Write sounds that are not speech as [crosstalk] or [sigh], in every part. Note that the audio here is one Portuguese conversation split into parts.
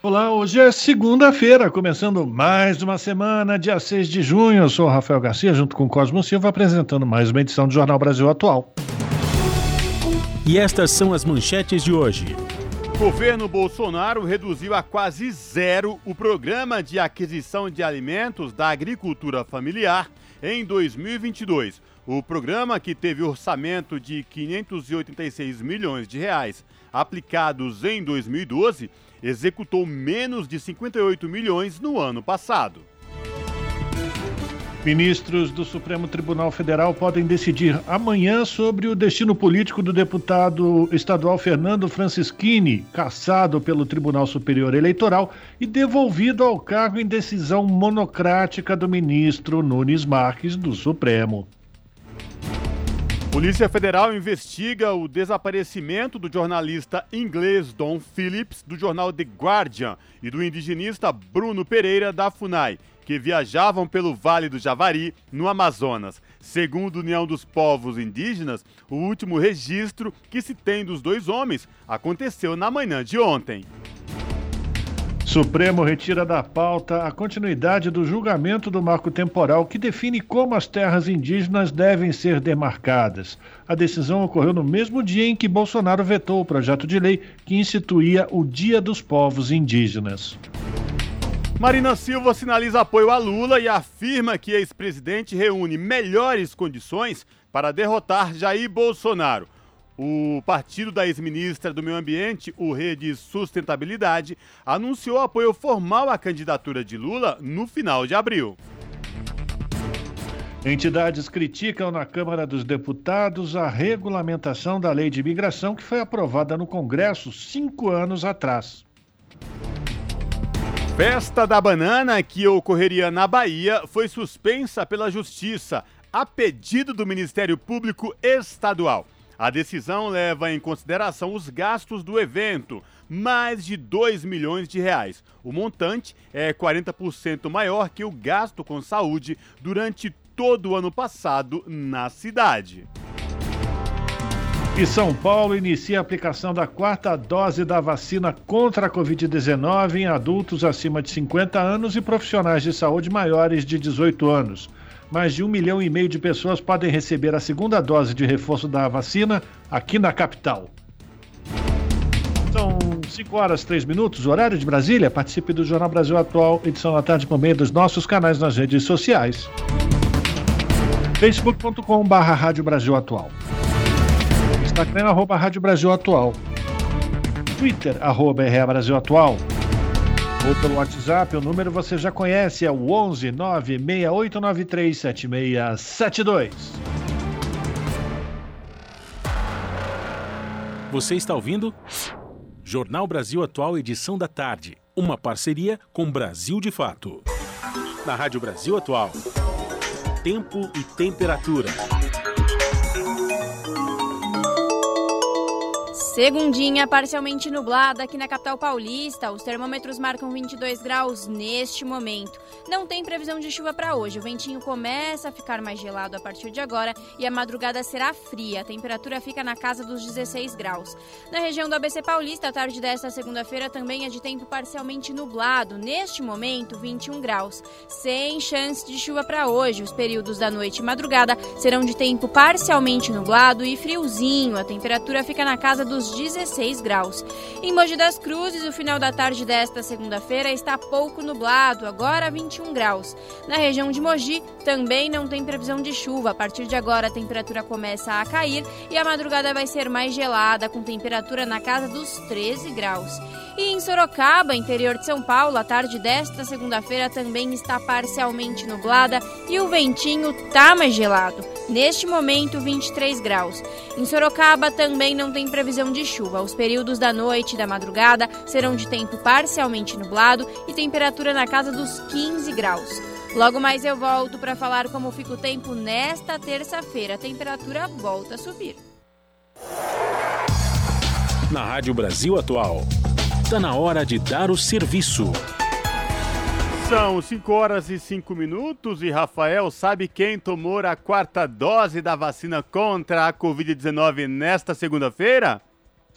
Olá, hoje é segunda-feira, começando mais uma semana, dia 6 de junho. Eu sou o Rafael Garcia, junto com Cosmo Silva, apresentando mais uma edição do Jornal Brasil Atual. E estas são as manchetes de hoje. Governo Bolsonaro reduziu a quase zero o programa de aquisição de alimentos da agricultura familiar em 2022. O programa, que teve orçamento de 586 milhões de reais aplicados em 2012, executou menos de 58 milhões no ano passado. Ministros do Supremo Tribunal Federal podem decidir amanhã sobre o destino político do deputado estadual Fernando Francischini, cassado pelo Tribunal Superior Eleitoral e devolvido ao cargo em decisão monocrática do ministro Nunes Marques do Supremo. Polícia Federal investiga o desaparecimento do jornalista inglês Don Phillips, do jornal The Guardian, e do indigenista Bruno Pereira, da FUNAI, que viajavam pelo Vale do Javari, no Amazonas. Segundo a União dos Povos Indígenas, o último registro que se tem dos dois homens aconteceu na manhã de ontem. Supremo retira da pauta a continuidade do julgamento do marco temporal que define como as terras indígenas devem ser demarcadas. A decisão ocorreu no mesmo dia em que Bolsonaro vetou o projeto de lei que instituía o Dia dos Povos Indígenas. Marina Silva sinaliza apoio a Lula e afirma que ex-presidente reúne melhores condições para derrotar Jair Bolsonaro. O partido da ex-ministra do Meio Ambiente, o Rede Sustentabilidade, anunciou apoio formal à candidatura de Lula no final de abril. Entidades criticam na Câmara dos Deputados a regulamentação da lei de imigração que foi aprovada no Congresso cinco anos atrás. Festa da Banana, que ocorreria na Bahia, foi suspensa pela Justiça, a pedido do Ministério Público Estadual. A decisão leva em consideração os gastos do evento, mais de 2 milhões de reais. O montante é 40% maior que o gasto com saúde durante todo o ano passado na cidade. E São Paulo inicia a aplicação da quarta dose da vacina contra a Covid-19 em adultos acima de 50 anos e profissionais de saúde maiores de 18 anos mais de um milhão e meio de pessoas podem receber a segunda dose de reforço da vacina aqui na capital. São 5 horas 3 minutos, horário de Brasília. Participe do Jornal Brasil Atual, edição da tarde, por meio dos nossos canais nas redes sociais. facebook.com.br Rádio Brasil Atual. Instagram, arroba Rádio Brasil Atual. Twitter, arroba RA Brasil Atual ou pelo WhatsApp, o número você já conhece, é o 11 96893 7672. Você está ouvindo? Jornal Brasil Atual, edição da tarde. Uma parceria com Brasil de Fato. Na Rádio Brasil Atual. Tempo e temperatura. Segundinha parcialmente nublada aqui na capital paulista. Os termômetros marcam 22 graus neste momento. Não tem previsão de chuva para hoje. O ventinho começa a ficar mais gelado a partir de agora e a madrugada será fria. A temperatura fica na casa dos 16 graus. Na região do ABC Paulista, a tarde desta segunda-feira também é de tempo parcialmente nublado. Neste momento, 21 graus. Sem chance de chuva para hoje. Os períodos da noite e madrugada serão de tempo parcialmente nublado e friozinho. A temperatura fica na casa dos 16 graus. Em Mogi das Cruzes, o final da tarde desta segunda-feira está pouco nublado, agora 21 graus. Na região de Mogi, também não tem previsão de chuva. A partir de agora, a temperatura começa a cair e a madrugada vai ser mais gelada, com temperatura na casa dos 13 graus. E em Sorocaba, interior de São Paulo, a tarde desta segunda-feira também está parcialmente nublada e o ventinho tá mais gelado. Neste momento, 23 graus. Em Sorocaba também não tem previsão de de chuva. Os períodos da noite e da madrugada serão de tempo parcialmente nublado e temperatura na casa dos 15 graus. Logo mais eu volto para falar como fica o tempo nesta terça-feira. A temperatura volta a subir. Na Rádio Brasil Atual, está na hora de dar o serviço. São 5 horas e 5 minutos e Rafael sabe quem tomou a quarta dose da vacina contra a Covid-19 nesta segunda-feira?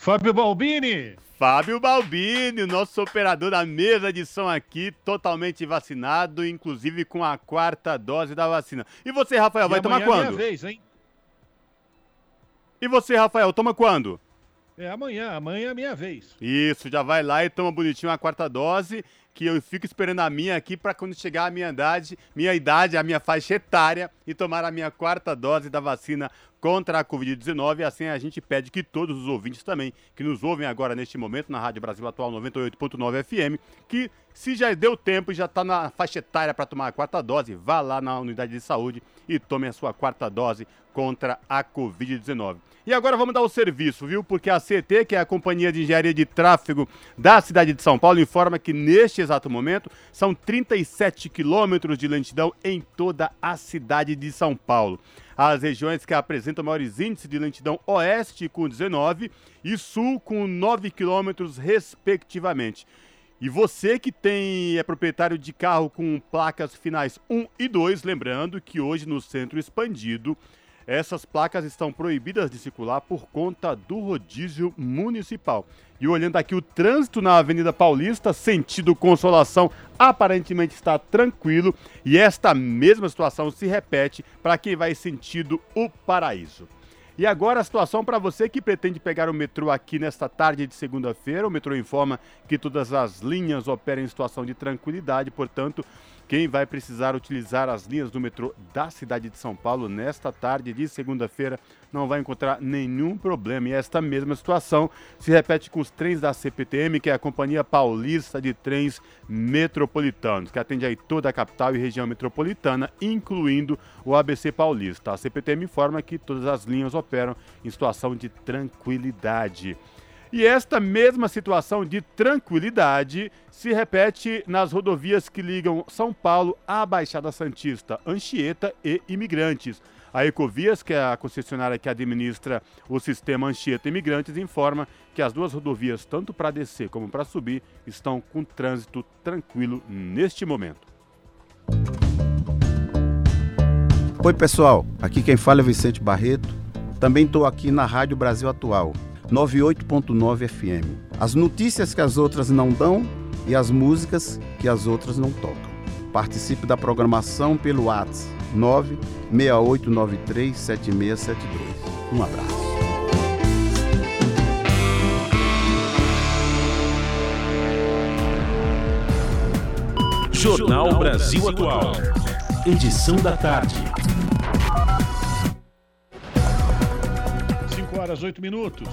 Fábio Balbini. Fábio Balbini, nosso operador da mesa de som aqui, totalmente vacinado, inclusive com a quarta dose da vacina. E você, Rafael, vai tomar quando? É minha vez, hein? E você, Rafael, toma quando? É amanhã, amanhã é a minha vez. Isso, já vai lá e toma bonitinho a quarta dose que eu fico esperando a minha aqui para quando chegar a minha idade, minha idade, a minha faixa etária e tomar a minha quarta dose da vacina contra a Covid-19. Assim a gente pede que todos os ouvintes também, que nos ouvem agora neste momento na Rádio Brasil Atual 98.9 FM, que se já deu tempo e já está na faixa etária para tomar a quarta dose, vá lá na unidade de saúde e tome a sua quarta dose contra a Covid-19. E agora vamos dar o serviço, viu? Porque a CT, que é a Companhia de Engenharia de Tráfego da cidade de São Paulo, informa que neste exato momento são 37 quilômetros de lentidão em toda a cidade de São Paulo. As regiões que apresentam maiores índices de lentidão oeste com 19 e sul com 9 quilômetros, respectivamente. E você que tem é proprietário de carro com placas finais 1 e 2, lembrando que hoje no centro expandido essas placas estão proibidas de circular por conta do rodízio municipal. E olhando aqui o trânsito na Avenida Paulista, sentido Consolação, aparentemente está tranquilo. E esta mesma situação se repete para quem vai sentido o Paraíso. E agora a situação para você que pretende pegar o metrô aqui nesta tarde de segunda-feira. O metrô informa que todas as linhas operam em situação de tranquilidade, portanto, quem vai precisar utilizar as linhas do metrô da cidade de São Paulo nesta tarde de segunda-feira não vai encontrar nenhum problema. E esta mesma situação se repete com os trens da CPTM, que é a Companhia Paulista de Trens Metropolitanos, que atende aí toda a capital e região metropolitana, incluindo o ABC Paulista. A CPTM informa que todas as linhas operam em situação de tranquilidade. E esta mesma situação de tranquilidade se repete nas rodovias que ligam São Paulo à Baixada Santista, Anchieta e Imigrantes. A Ecovias, que é a concessionária que administra o sistema Anchieta Imigrantes, informa que as duas rodovias, tanto para descer como para subir, estão com trânsito tranquilo neste momento. Oi, pessoal. Aqui quem fala é Vicente Barreto. Também estou aqui na Rádio Brasil Atual 98.9 FM. As notícias que as outras não dão e as músicas que as outras não tocam. Participe da programação pelo WhatsApp 968937672. Um abraço. Jornal Brasil Atual. Edição da tarde. Horas, 8 minutos.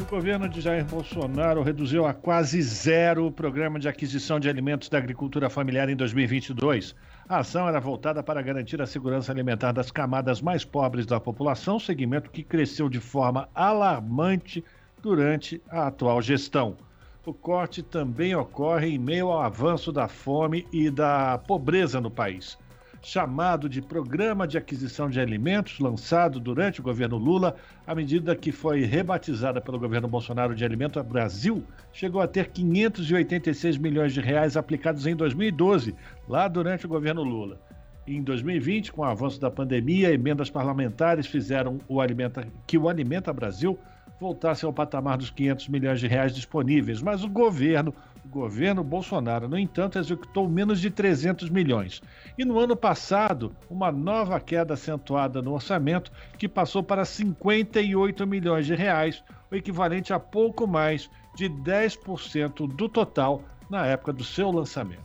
O governo de Jair Bolsonaro reduziu a quase zero o programa de aquisição de alimentos da agricultura familiar em 2022. A ação era voltada para garantir a segurança alimentar das camadas mais pobres da população, segmento que cresceu de forma alarmante durante a atual gestão. O corte também ocorre em meio ao avanço da fome e da pobreza no país chamado de Programa de Aquisição de Alimentos, lançado durante o governo Lula, a medida que foi rebatizada pelo governo Bolsonaro de Alimento Brasil, chegou a ter 586 milhões de reais aplicados em 2012, lá durante o governo Lula. Em 2020, com o avanço da pandemia, emendas parlamentares fizeram o Alimenta, que o Alimenta Brasil voltasse ao patamar dos 500 milhões de reais disponíveis, mas o governo governo Bolsonaro, no entanto, executou menos de 300 milhões. E no ano passado, uma nova queda acentuada no orçamento, que passou para 58 milhões de reais, o equivalente a pouco mais de 10% do total na época do seu lançamento.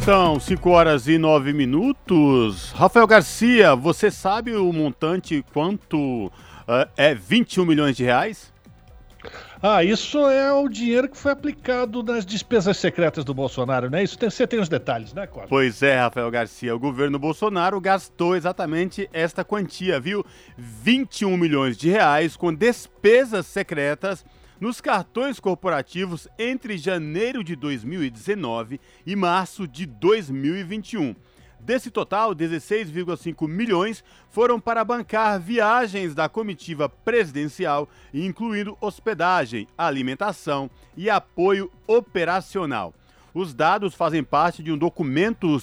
São 5 horas e 9 minutos. Rafael Garcia, você sabe o montante quanto uh, é 21 milhões de reais? Ah, isso é o dinheiro que foi aplicado nas despesas secretas do Bolsonaro, né? Isso tem, você tem os detalhes, né, Cosmo? Pois é, Rafael Garcia. O governo Bolsonaro gastou exatamente esta quantia, viu? 21 milhões de reais com despesas secretas nos cartões corporativos entre janeiro de 2019 e março de 2021. Desse total, 16,5 milhões foram para bancar viagens da comitiva presidencial, incluindo hospedagem, alimentação e apoio operacional. Os dados fazem parte de um documento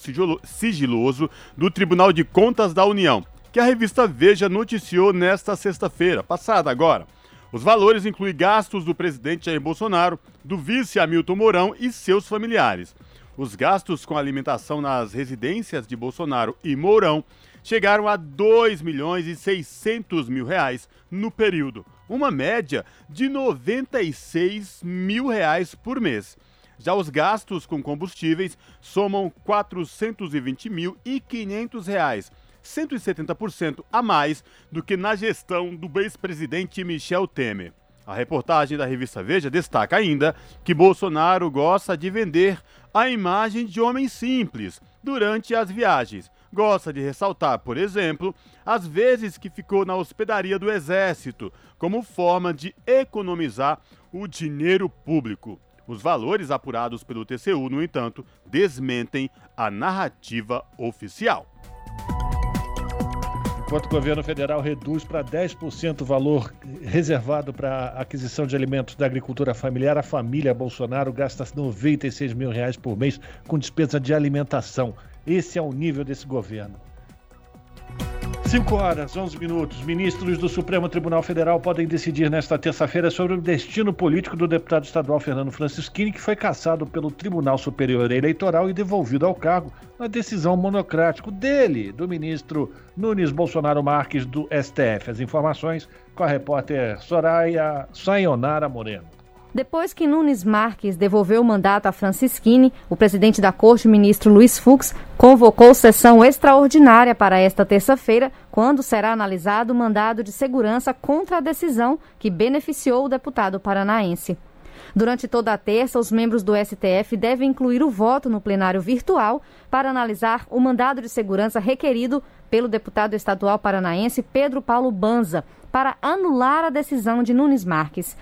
sigiloso do Tribunal de Contas da União, que a revista Veja noticiou nesta sexta-feira, passada agora. Os valores incluem gastos do presidente Jair Bolsonaro, do vice Hamilton Mourão e seus familiares. Os gastos com alimentação nas residências de Bolsonaro e Mourão chegaram a 2 milhões e 600 mil reais no período, uma média de 96 mil reais por mês. Já os gastos com combustíveis somam 420 mil e 500 reais, 170% a mais do que na gestão do ex-presidente Michel Temer. A reportagem da revista Veja destaca ainda que Bolsonaro gosta de vender a imagem de homem simples durante as viagens. Gosta de ressaltar, por exemplo, as vezes que ficou na hospedaria do Exército, como forma de economizar o dinheiro público. Os valores apurados pelo TCU, no entanto, desmentem a narrativa oficial. Enquanto o governo federal reduz para 10% o valor reservado para aquisição de alimentos da agricultura familiar, a família Bolsonaro gasta 96 mil reais por mês com despesa de alimentação. Esse é o nível desse governo. 5 horas, 11 minutos. Ministros do Supremo Tribunal Federal podem decidir nesta terça-feira sobre o destino político do deputado estadual Fernando Francischini, que foi cassado pelo Tribunal Superior Eleitoral e devolvido ao cargo na decisão monocrática dele, do ministro Nunes Bolsonaro Marques, do STF. As informações com a repórter Soraya Sayonara Moreno. Depois que Nunes Marques devolveu o mandato a Francisquini, o presidente da corte, ministro Luiz Fux, convocou sessão extraordinária para esta terça-feira, quando será analisado o mandado de segurança contra a decisão que beneficiou o deputado paranaense. Durante toda a terça, os membros do STF devem incluir o voto no plenário virtual para analisar o mandado de segurança requerido pelo deputado estadual paranaense Pedro Paulo Banza para anular a decisão de Nunes Marques.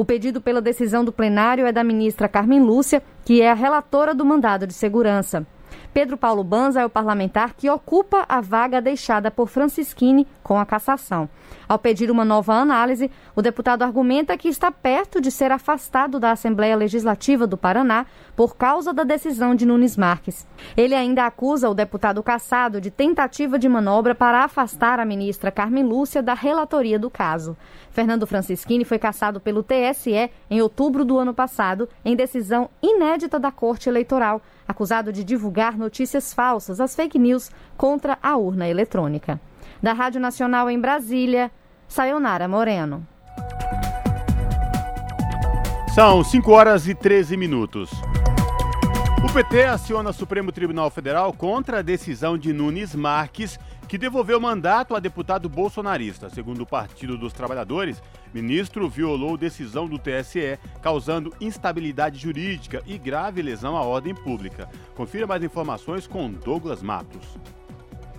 O pedido pela decisão do plenário é da ministra Carmen Lúcia, que é a relatora do mandado de segurança. Pedro Paulo Banza é o parlamentar que ocupa a vaga deixada por Francisquini com a cassação. Ao pedir uma nova análise, o deputado argumenta que está perto de ser afastado da Assembleia Legislativa do Paraná por causa da decisão de Nunes Marques. Ele ainda acusa o deputado cassado de tentativa de manobra para afastar a ministra Carmen Lúcia da relatoria do caso. Fernando Francischini foi cassado pelo TSE em outubro do ano passado, em decisão inédita da Corte Eleitoral, acusado de divulgar notícias falsas, as fake news, contra a urna eletrônica. Da Rádio Nacional em Brasília, Sayonara Moreno. São 5 horas e 13 minutos. O PT aciona o Supremo Tribunal Federal contra a decisão de Nunes Marques que devolveu mandato a deputado bolsonarista. Segundo o Partido dos Trabalhadores, ministro violou decisão do TSE, causando instabilidade jurídica e grave lesão à ordem pública. Confira mais informações com Douglas Matos.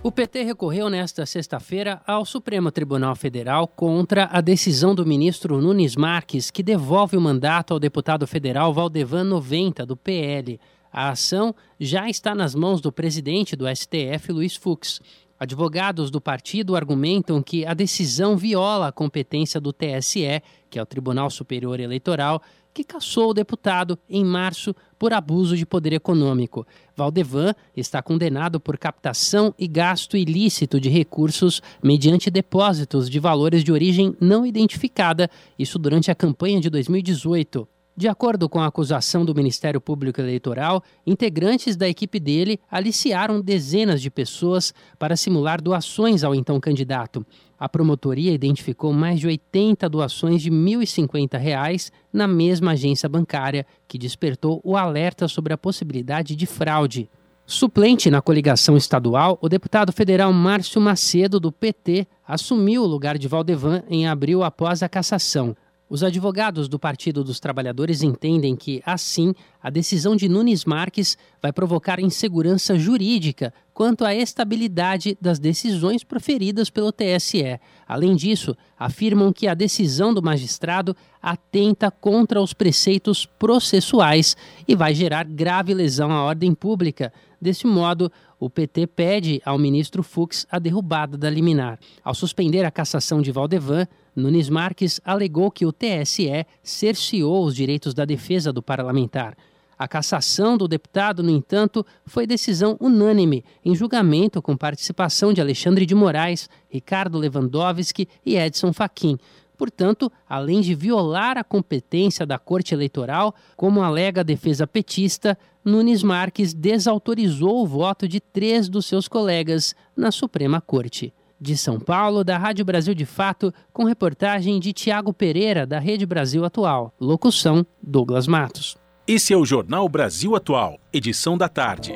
O PT recorreu nesta sexta-feira ao Supremo Tribunal Federal contra a decisão do ministro Nunes Marques, que devolve o mandato ao deputado federal Valdevan 90, do PL. A ação já está nas mãos do presidente do STF, Luiz Fux. Advogados do partido argumentam que a decisão viola a competência do TSE, que é o Tribunal Superior Eleitoral, que cassou o deputado em março por abuso de poder econômico. Valdevan está condenado por captação e gasto ilícito de recursos mediante depósitos de valores de origem não identificada, isso durante a campanha de 2018. De acordo com a acusação do Ministério Público Eleitoral, integrantes da equipe dele aliciaram dezenas de pessoas para simular doações ao então candidato. A promotoria identificou mais de 80 doações de 1.050 reais na mesma agência bancária, que despertou o alerta sobre a possibilidade de fraude. Suplente na coligação estadual, o deputado federal Márcio Macedo, do PT, assumiu o lugar de Valdevan em abril após a cassação. Os advogados do Partido dos Trabalhadores entendem que, assim, a decisão de Nunes Marques vai provocar insegurança jurídica quanto à estabilidade das decisões proferidas pelo TSE. Além disso, afirmam que a decisão do magistrado atenta contra os preceitos processuais e vai gerar grave lesão à ordem pública. Desse modo, o PT pede ao ministro Fux a derrubada da liminar. Ao suspender a cassação de Valdevan, Nunes Marques alegou que o TSE cerceou os direitos da defesa do parlamentar. A cassação do deputado, no entanto, foi decisão unânime, em julgamento com participação de Alexandre de Moraes, Ricardo Lewandowski e Edson Fachin. Portanto, além de violar a competência da Corte Eleitoral, como alega a defesa petista, Nunes Marques desautorizou o voto de três dos seus colegas na Suprema Corte. De São Paulo, da Rádio Brasil de Fato, com reportagem de Tiago Pereira, da Rede Brasil Atual. Locução: Douglas Matos. Esse é o Jornal Brasil Atual, edição da tarde.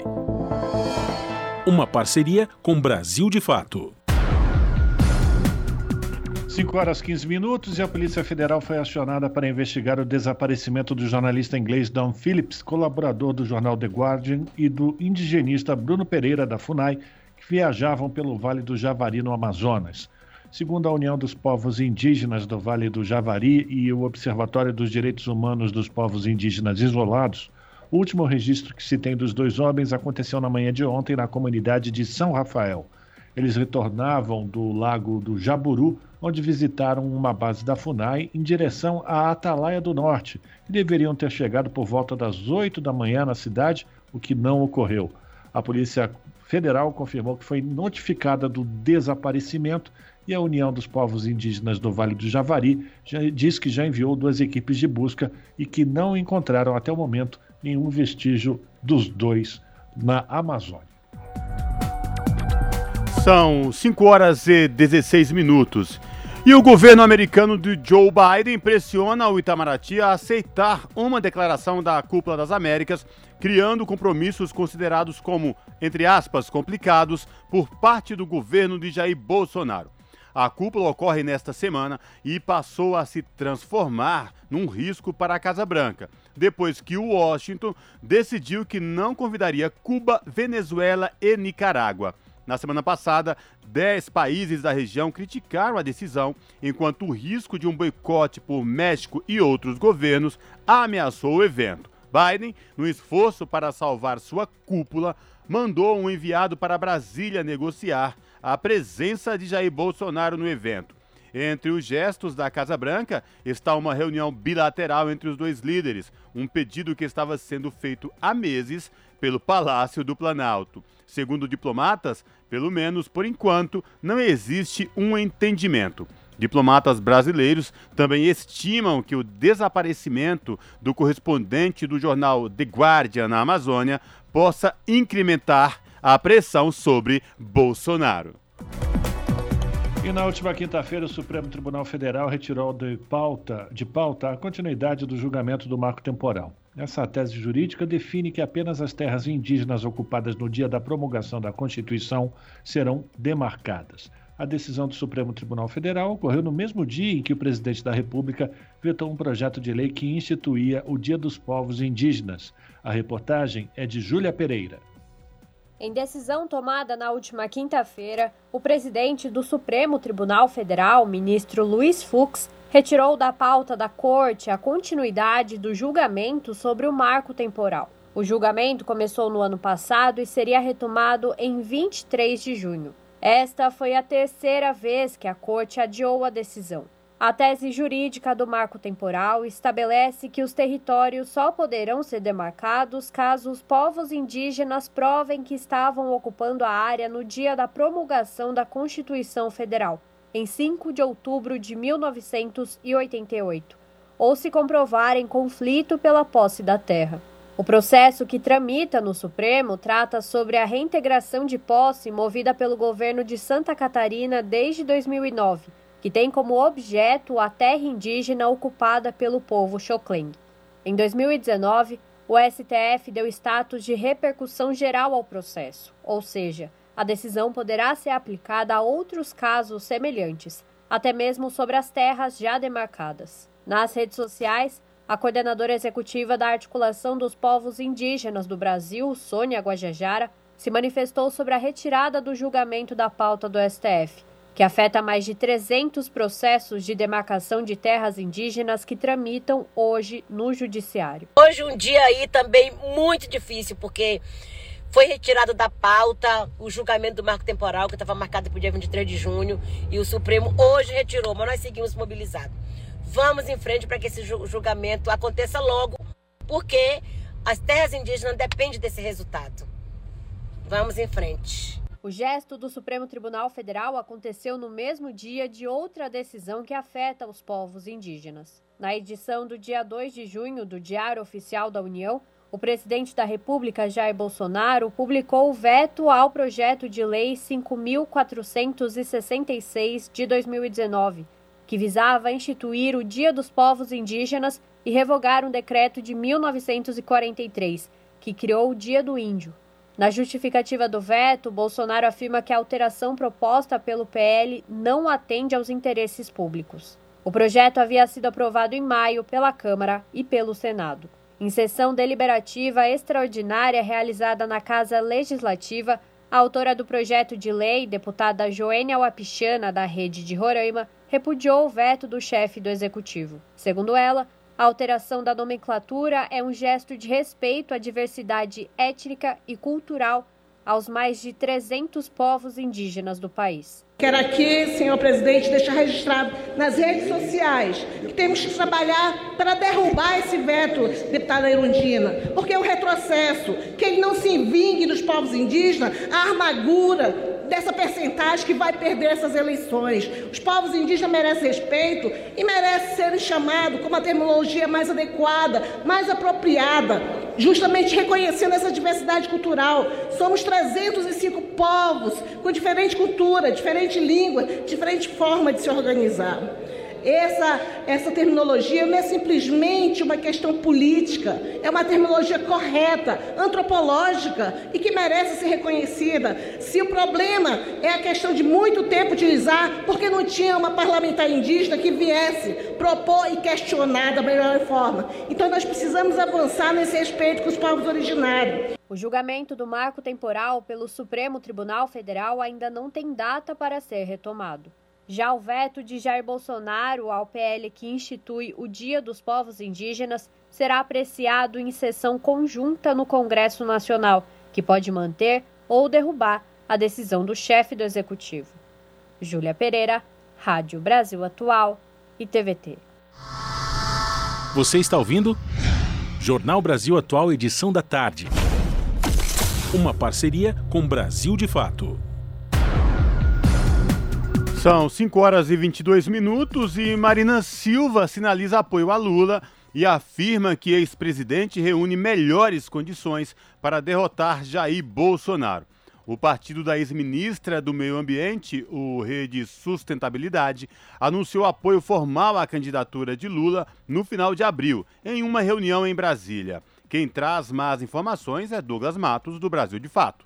Uma parceria com Brasil de Fato. 5 horas 15 minutos e a Polícia Federal foi acionada para investigar o desaparecimento do jornalista inglês Don Phillips, colaborador do jornal The Guardian, e do indigenista Bruno Pereira, da FUNAI, viajavam pelo Vale do Javari, no Amazonas. Segundo a União dos Povos Indígenas do Vale do Javari e o Observatório dos Direitos Humanos dos Povos Indígenas Isolados, o último registro que se tem dos dois homens aconteceu na manhã de ontem na comunidade de São Rafael. Eles retornavam do Lago do Jaburu, onde visitaram uma base da FUNAI em direção à Atalaia do Norte e deveriam ter chegado por volta das 8 da manhã na cidade, o que não ocorreu. A Polícia Federal confirmou que foi notificada do desaparecimento e a União dos Povos Indígenas do Vale do Javari já diz que já enviou duas equipes de busca e que não encontraram até o momento nenhum vestígio dos dois na Amazônia. São 5 horas e 16 minutos. E o governo americano de Joe Biden pressiona o Itamaraty a aceitar uma declaração da Cúpula das Américas, criando compromissos considerados como, entre aspas, complicados por parte do governo de Jair Bolsonaro. A cúpula ocorre nesta semana e passou a se transformar num risco para a Casa Branca, depois que Washington decidiu que não convidaria Cuba, Venezuela e Nicarágua. Na semana passada, 10 países da região criticaram a decisão, enquanto o risco de um boicote por México e outros governos ameaçou o evento. Biden, no esforço para salvar sua cúpula, mandou um enviado para Brasília negociar a presença de Jair Bolsonaro no evento. Entre os gestos da Casa Branca está uma reunião bilateral entre os dois líderes, um pedido que estava sendo feito há meses pelo Palácio do Planalto. Segundo diplomatas, pelo menos por enquanto, não existe um entendimento. Diplomatas brasileiros também estimam que o desaparecimento do correspondente do jornal The Guardian na Amazônia possa incrementar a pressão sobre Bolsonaro. E na última quinta-feira, o Supremo Tribunal Federal retirou de pauta, de pauta a continuidade do julgamento do marco temporal. Essa tese jurídica define que apenas as terras indígenas ocupadas no dia da promulgação da Constituição serão demarcadas. A decisão do Supremo Tribunal Federal ocorreu no mesmo dia em que o presidente da República vetou um projeto de lei que instituía o Dia dos Povos Indígenas. A reportagem é de Júlia Pereira. Em decisão tomada na última quinta-feira, o presidente do Supremo Tribunal Federal, ministro Luiz Fux, retirou da pauta da corte a continuidade do julgamento sobre o marco temporal. O julgamento começou no ano passado e seria retomado em 23 de junho. Esta foi a terceira vez que a corte adiou a decisão. A tese jurídica do marco temporal estabelece que os territórios só poderão ser demarcados caso os povos indígenas provem que estavam ocupando a área no dia da promulgação da Constituição Federal, em 5 de outubro de 1988, ou se comprovarem conflito pela posse da terra. O processo que tramita no Supremo trata sobre a reintegração de posse movida pelo governo de Santa Catarina desde 2009 que tem como objeto a terra indígena ocupada pelo povo Xocleng. Em 2019, o STF deu status de repercussão geral ao processo, ou seja, a decisão poderá ser aplicada a outros casos semelhantes, até mesmo sobre as terras já demarcadas. Nas redes sociais, a coordenadora executiva da Articulação dos Povos Indígenas do Brasil, Sônia Guajajara, se manifestou sobre a retirada do julgamento da pauta do STF, que afeta mais de 300 processos de demarcação de terras indígenas que tramitam hoje no Judiciário. Hoje um dia aí também muito difícil, porque foi retirado da pauta o julgamento do marco temporal, que estava marcado para o dia 23 de junho, e o Supremo hoje retirou, mas nós seguimos mobilizados. Vamos em frente para que esse julgamento aconteça logo, porque as terras indígenas dependem desse resultado. Vamos em frente. O gesto do Supremo Tribunal Federal aconteceu no mesmo dia de outra decisão que afeta os povos indígenas. Na edição do dia 2 de junho do Diário Oficial da União, o presidente da República, Jair Bolsonaro, publicou o veto ao projeto de lei 5.466 de 2019, que visava instituir o Dia dos Povos Indígenas e revogar um decreto de 1943, que criou o Dia do Índio. Na justificativa do veto, Bolsonaro afirma que a alteração proposta pelo PL não atende aos interesses públicos. O projeto havia sido aprovado em maio pela Câmara e pelo Senado. Em sessão deliberativa extraordinária realizada na Casa Legislativa, a autora do projeto de lei, deputada Joênia Wapichana, da Rede de Roraima, repudiou o veto do chefe do executivo. Segundo ela, a alteração da nomenclatura é um gesto de respeito à diversidade étnica e cultural aos mais de 300 povos indígenas do país. Quero aqui, senhor presidente, deixar registrado nas redes sociais que temos que trabalhar para derrubar esse veto, deputada Irundina, porque é um retrocesso, que ele não se vingue dos povos indígenas, a armadura dessa percentagem que vai perder essas eleições. Os povos indígenas merecem respeito e merecem ser chamados com uma terminologia mais adequada, mais apropriada, justamente reconhecendo essa diversidade cultural. Somos 305 povos com diferente cultura, diferente língua, diferente forma de se organizar. Essa, essa terminologia não é simplesmente uma questão política, é uma terminologia correta, antropológica e que merece ser reconhecida. Se o problema é a questão de muito tempo utilizar, porque não tinha uma parlamentar indígena que viesse propor e questionar da melhor forma. Então nós precisamos avançar nesse respeito com os povos originários. O julgamento do marco temporal pelo Supremo Tribunal Federal ainda não tem data para ser retomado. Já o veto de Jair Bolsonaro ao PL que institui o Dia dos Povos Indígenas será apreciado em sessão conjunta no Congresso Nacional, que pode manter ou derrubar a decisão do chefe do executivo. Júlia Pereira, Rádio Brasil Atual e TVT. Você está ouvindo? Jornal Brasil Atual, edição da tarde. Uma parceria com Brasil de Fato. São 5 horas e 22 minutos e Marina Silva sinaliza apoio a Lula e afirma que ex-presidente reúne melhores condições para derrotar Jair Bolsonaro. O partido da ex-ministra do Meio Ambiente, o Rede Sustentabilidade, anunciou apoio formal à candidatura de Lula no final de abril, em uma reunião em Brasília. Quem traz mais informações é Douglas Matos, do Brasil de Fato.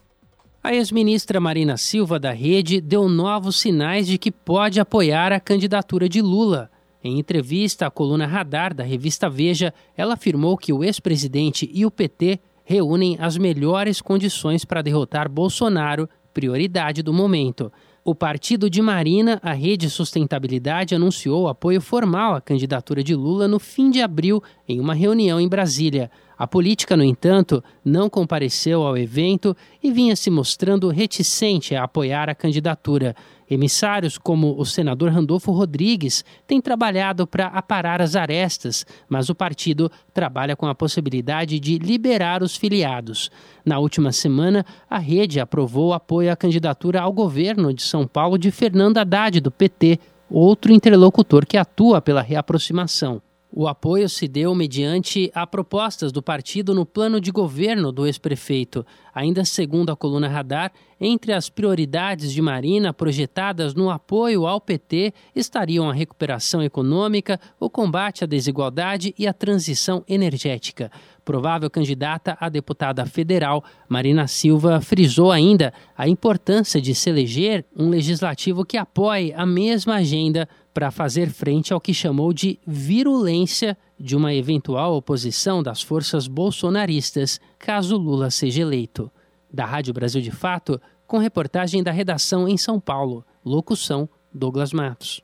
A ex-ministra Marina Silva da Rede deu novos sinais de que pode apoiar a candidatura de Lula. Em entrevista à coluna Radar da revista Veja, ela afirmou que o ex-presidente e o PT reúnem as melhores condições para derrotar Bolsonaro, prioridade do momento. O partido de Marina, a Rede Sustentabilidade, anunciou apoio formal à candidatura de Lula no fim de abril, em uma reunião em Brasília. A política, no entanto, não compareceu ao evento e vinha se mostrando reticente a apoiar a candidatura. Emissários como o senador Randolfo Rodrigues têm trabalhado para aparar as arestas, mas o partido trabalha com a possibilidade de liberar os filiados. Na última semana, a rede aprovou apoio à candidatura ao governo de São Paulo de Fernando Haddad, do PT, outro interlocutor que atua pela reaproximação. O apoio se deu mediante a propostas do partido no plano de governo do ex-prefeito. Ainda segundo a coluna Radar, entre as prioridades de Marina projetadas no apoio ao PT estariam a recuperação econômica, o combate à desigualdade e a transição energética. provável candidata a deputada federal, Marina Silva frisou ainda a importância de se eleger um legislativo que apoie a mesma agenda para fazer frente ao que chamou de virulência de uma eventual oposição das forças bolsonaristas caso Lula seja eleito. Da Rádio Brasil de Fato, com reportagem da redação em São Paulo. Locução: Douglas Matos.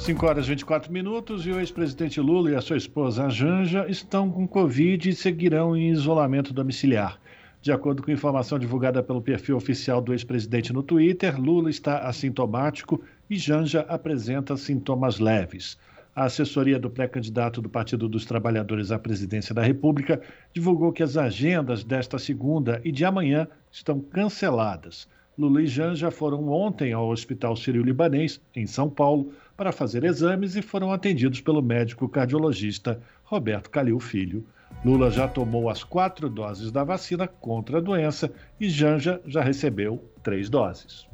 5 horas e 24 minutos e o ex-presidente Lula e a sua esposa Janja estão com Covid e seguirão em isolamento domiciliar. De acordo com informação divulgada pelo perfil oficial do ex-presidente no Twitter, Lula está assintomático e Janja apresenta sintomas leves. A assessoria do pré-candidato do Partido dos Trabalhadores à presidência da República divulgou que as agendas desta segunda e de amanhã estão canceladas. Lula e Janja foram ontem ao Hospital Sírio-Libanês, em São Paulo, para fazer exames e foram atendidos pelo médico cardiologista Roberto Calil Filho. Lula já tomou as quatro doses da vacina contra a doença e Janja já recebeu três doses.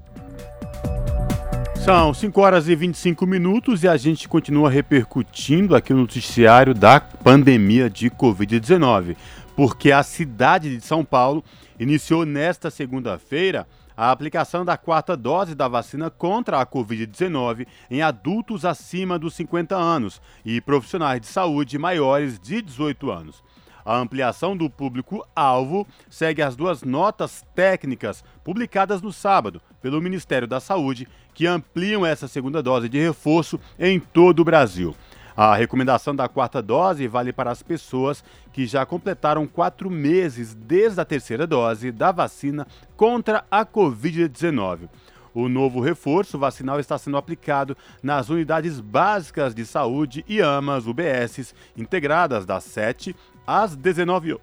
São 5 horas e 25 minutos e a gente continua repercutindo aqui no noticiário da pandemia de Covid-19, porque a cidade de São Paulo iniciou nesta segunda-feira a aplicação da quarta dose da vacina contra a Covid-19 em adultos acima dos 50 anos e profissionais de saúde maiores de 18 anos. A ampliação do público-alvo segue as duas notas técnicas publicadas no sábado pelo Ministério da Saúde, que ampliam essa segunda dose de reforço em todo o Brasil. A recomendação da quarta dose vale para as pessoas que já completaram quatro meses desde a terceira dose da vacina contra a Covid-19. O novo reforço vacinal está sendo aplicado nas unidades básicas de saúde e AMAs UBSs, integradas das 7 às 19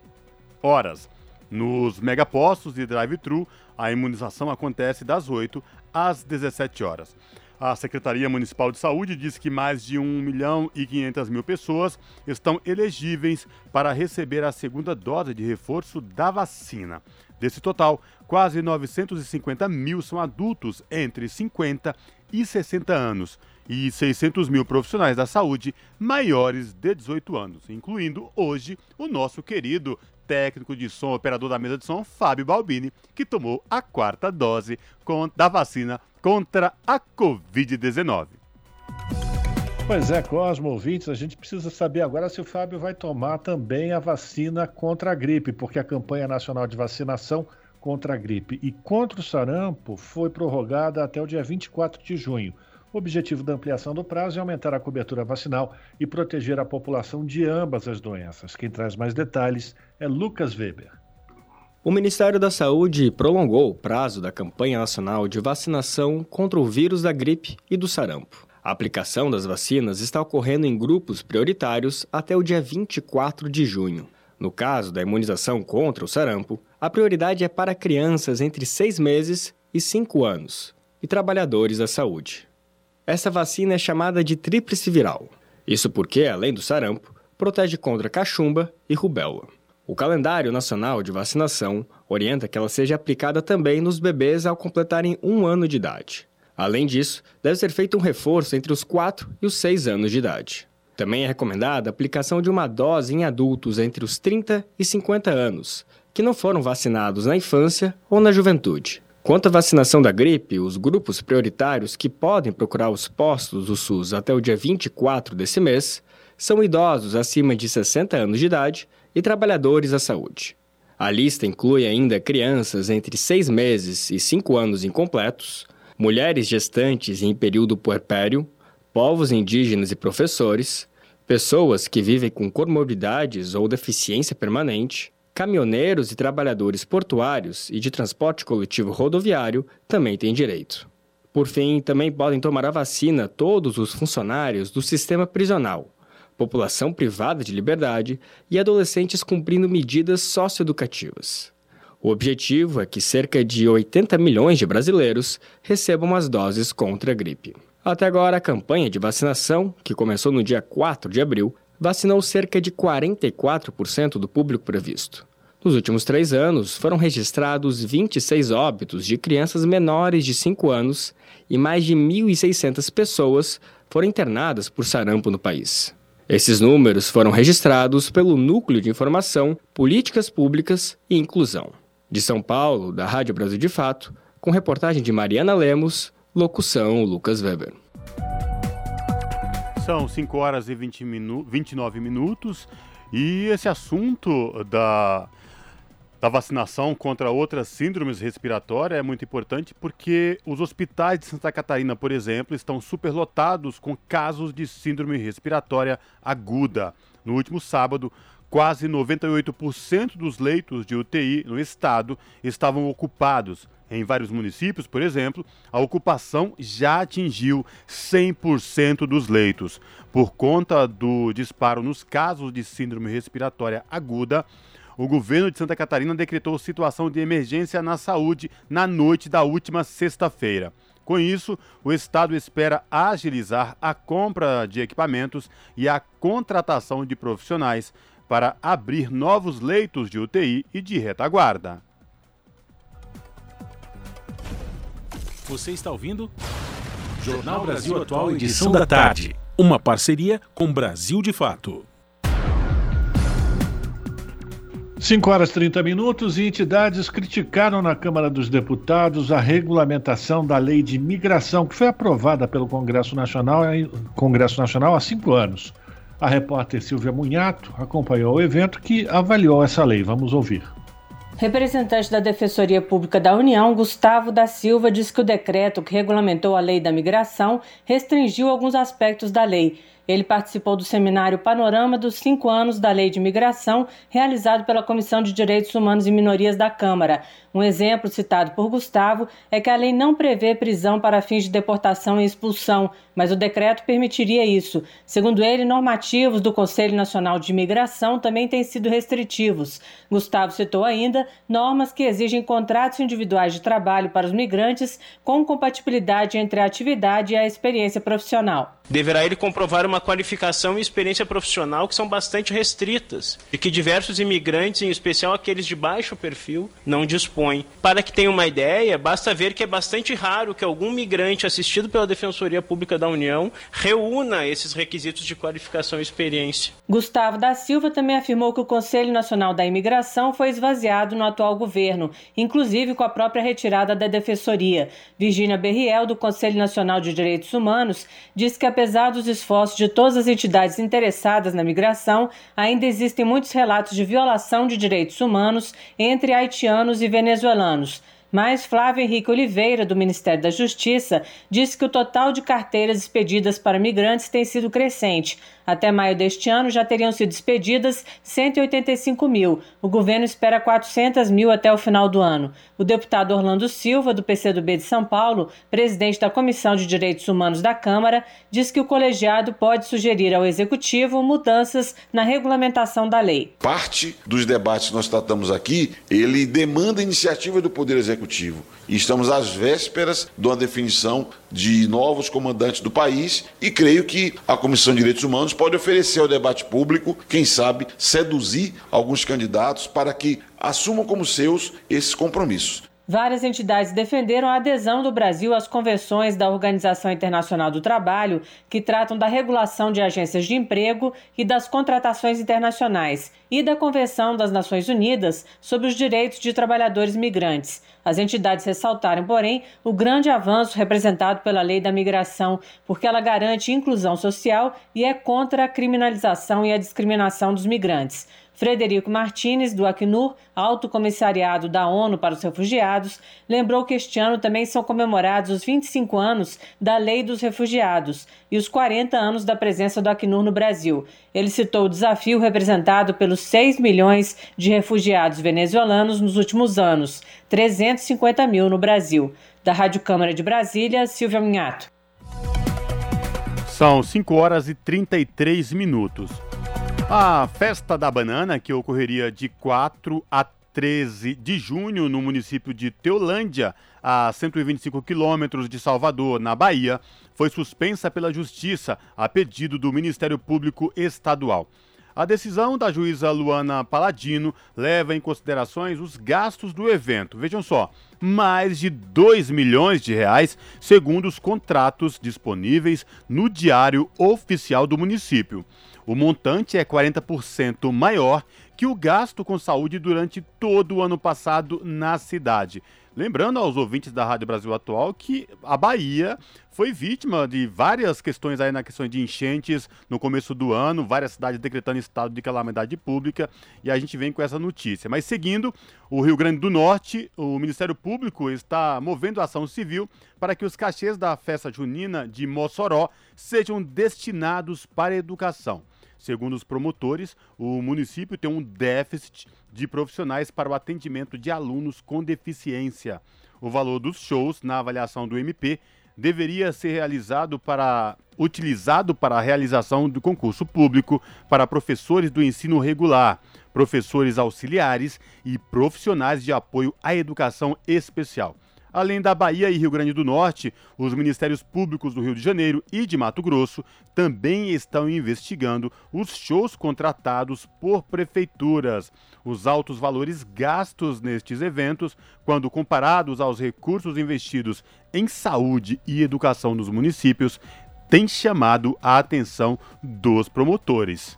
horas. Nos megapostos e drive-thru, a imunização acontece das 8 às 17 horas. A Secretaria Municipal de Saúde diz que mais de 1 milhão e 500 mil pessoas estão elegíveis para receber a segunda dose de reforço da vacina. Desse total, quase 950 mil são adultos entre 50 e 60 anos e 600 mil profissionais da saúde maiores de 18 anos, incluindo hoje o nosso querido técnico de som, operador da mesa de som, Fábio Balbini, que tomou a quarta dose da vacina contra a Covid-19. Pois é, Cosmo, ouvintes, a gente precisa saber agora se o Fábio vai tomar também a vacina contra a gripe, porque a campanha nacional de vacinação contra a gripe e contra o sarampo foi prorrogada até o dia 24 de junho. O objetivo da ampliação do prazo é aumentar a cobertura vacinal e proteger a população de ambas as doenças. Quem traz mais detalhes é Lucas Weber. O Ministério da Saúde prolongou o prazo da campanha nacional de vacinação contra o vírus da gripe e do sarampo. A aplicação das vacinas está ocorrendo em grupos prioritários até o dia 24 de junho. No caso da imunização contra o sarampo, a prioridade é para crianças entre 6 meses e 5 anos e trabalhadores da saúde. Essa vacina é chamada de tríplice viral. Isso porque, além do sarampo, protege contra cachumba e rubéola. O calendário nacional de vacinação orienta que ela seja aplicada também nos bebês ao completarem um ano de idade. Além disso, deve ser feito um reforço entre os 4 e os 6 anos de idade. Também é recomendada a aplicação de uma dose em adultos entre os 30 e 50 anos, que não foram vacinados na infância ou na juventude. Quanto à vacinação da gripe, os grupos prioritários que podem procurar os postos do SUS até o dia 24 desse mês são idosos acima de 60 anos de idade e trabalhadores da saúde. A lista inclui ainda crianças entre 6 meses e 5 anos incompletos, mulheres gestantes em período puerpério, povos indígenas e professores, pessoas que vivem com comorbidades ou deficiência permanente, caminhoneiros e trabalhadores portuários e de transporte coletivo rodoviário também têm direito. Por fim, também podem tomar a vacina todos os funcionários do sistema prisional, população privada de liberdade e adolescentes cumprindo medidas socioeducativas. O objetivo é que cerca de 80 milhões de brasileiros recebam as doses contra a gripe. Até agora, a campanha de vacinação, que começou no dia 4 de abril, vacinou cerca de 44% do público previsto. Nos últimos três anos, foram registrados 26 óbitos de crianças menores de 5 anos e mais de 1.600 pessoas foram internadas por sarampo no país. Esses números foram registrados pelo Núcleo de Informação, Políticas Públicas e Inclusão. De São Paulo, da Rádio Brasil de Fato, com reportagem de Mariana Lemos, locução Lucas Weber. São 5 horas e 20 minu 29 minutos e esse assunto da, da vacinação contra outras síndromes respiratórias é muito importante porque os hospitais de Santa Catarina, por exemplo, estão superlotados com casos de síndrome respiratória aguda. No último sábado, quase 98% dos leitos de UTI no estado estavam ocupados. Em vários municípios, por exemplo, a ocupação já atingiu 100% dos leitos. Por conta do disparo nos casos de síndrome respiratória aguda, o governo de Santa Catarina decretou situação de emergência na saúde na noite da última sexta-feira. Com isso, o Estado espera agilizar a compra de equipamentos e a contratação de profissionais para abrir novos leitos de UTI e de retaguarda. Você está ouvindo? Jornal Brasil Atual, edição da tarde. Uma parceria com Brasil de Fato. 5 horas 30 minutos e entidades criticaram na Câmara dos Deputados a regulamentação da lei de migração que foi aprovada pelo Congresso Nacional, Congresso Nacional há cinco anos. A repórter Silvia Munhato acompanhou o evento que avaliou essa lei. Vamos ouvir. Representante da Defensoria Pública da União, Gustavo da Silva, diz que o decreto que regulamentou a lei da migração restringiu alguns aspectos da lei ele participou do seminário Panorama dos Cinco Anos da Lei de Migração, realizado pela Comissão de Direitos Humanos e Minorias da Câmara. Um exemplo citado por Gustavo é que a lei não prevê prisão para fins de deportação e expulsão, mas o decreto permitiria isso. Segundo ele, normativos do Conselho Nacional de Imigração também têm sido restritivos. Gustavo citou ainda normas que exigem contratos individuais de trabalho para os migrantes com compatibilidade entre a atividade e a experiência profissional. Deverá ele comprovar uma qualificação e experiência profissional que são bastante restritas e que diversos imigrantes, em especial aqueles de baixo perfil, não dispõem. Para que tenha uma ideia, basta ver que é bastante raro que algum migrante assistido pela Defensoria Pública da União reúna esses requisitos de qualificação e experiência. Gustavo da Silva também afirmou que o Conselho Nacional da Imigração foi esvaziado no atual governo, inclusive com a própria retirada da Defensoria. Virgínia Berriel, do Conselho Nacional de Direitos Humanos, disse que apesar dos esforços de todas as entidades interessadas na migração, ainda existem muitos relatos de violação de direitos humanos entre haitianos e venezuelanos. Mas Flávio Henrique Oliveira, do Ministério da Justiça, disse que o total de carteiras expedidas para migrantes tem sido crescente. Até maio deste ano já teriam sido expedidas 185 mil. O governo espera 400 mil até o final do ano. O deputado Orlando Silva, do PCdoB de São Paulo, presidente da Comissão de Direitos Humanos da Câmara, diz que o colegiado pode sugerir ao Executivo mudanças na regulamentação da lei. Parte dos debates que nós tratamos aqui, ele demanda iniciativa do Poder Executivo. E estamos às vésperas de uma definição de novos comandantes do país e creio que a Comissão de Direitos Humanos pode oferecer ao debate público, quem sabe, seduzir alguns candidatos para que assumam como seus esses compromissos. Várias entidades defenderam a adesão do Brasil às convenções da Organização Internacional do Trabalho, que tratam da regulação de agências de emprego e das contratações internacionais, e da Convenção das Nações Unidas sobre os Direitos de Trabalhadores Migrantes. As entidades ressaltaram, porém, o grande avanço representado pela lei da migração, porque ela garante inclusão social e é contra a criminalização e a discriminação dos migrantes. Frederico Martins, do Acnur, Alto Comissariado da ONU para os Refugiados, lembrou que este ano também são comemorados os 25 anos da Lei dos Refugiados e os 40 anos da presença do Acnur no Brasil. Ele citou o desafio representado pelos 6 milhões de refugiados venezuelanos nos últimos anos, 350 mil no Brasil. Da Rádio Câmara de Brasília, Silvia Minhato. São 5 horas e 33 minutos. A Festa da Banana, que ocorreria de 4 a 13 de junho no município de Teolândia, a 125 quilômetros de Salvador, na Bahia, foi suspensa pela Justiça a pedido do Ministério Público Estadual. A decisão da juíza Luana Paladino leva em considerações os gastos do evento. Vejam só, mais de 2 milhões de reais, segundo os contratos disponíveis no Diário Oficial do município. O montante é 40% maior que o gasto com saúde durante todo o ano passado na cidade. Lembrando aos ouvintes da Rádio Brasil Atual que a Bahia foi vítima de várias questões aí na questão de enchentes no começo do ano, várias cidades decretando estado de calamidade pública, e a gente vem com essa notícia. Mas seguindo, o Rio Grande do Norte, o Ministério Público está movendo ação civil para que os cachês da festa junina de Mossoró sejam destinados para a educação. Segundo os promotores, o município tem um déficit de profissionais para o atendimento de alunos com deficiência. O valor dos shows na avaliação do MP deveria ser realizado para utilizado para a realização do concurso público para professores do ensino regular, professores auxiliares e profissionais de apoio à educação especial. Além da Bahia e Rio Grande do Norte, os Ministérios Públicos do Rio de Janeiro e de Mato Grosso também estão investigando os shows contratados por prefeituras. Os altos valores gastos nestes eventos, quando comparados aos recursos investidos em saúde e educação nos municípios, têm chamado a atenção dos promotores.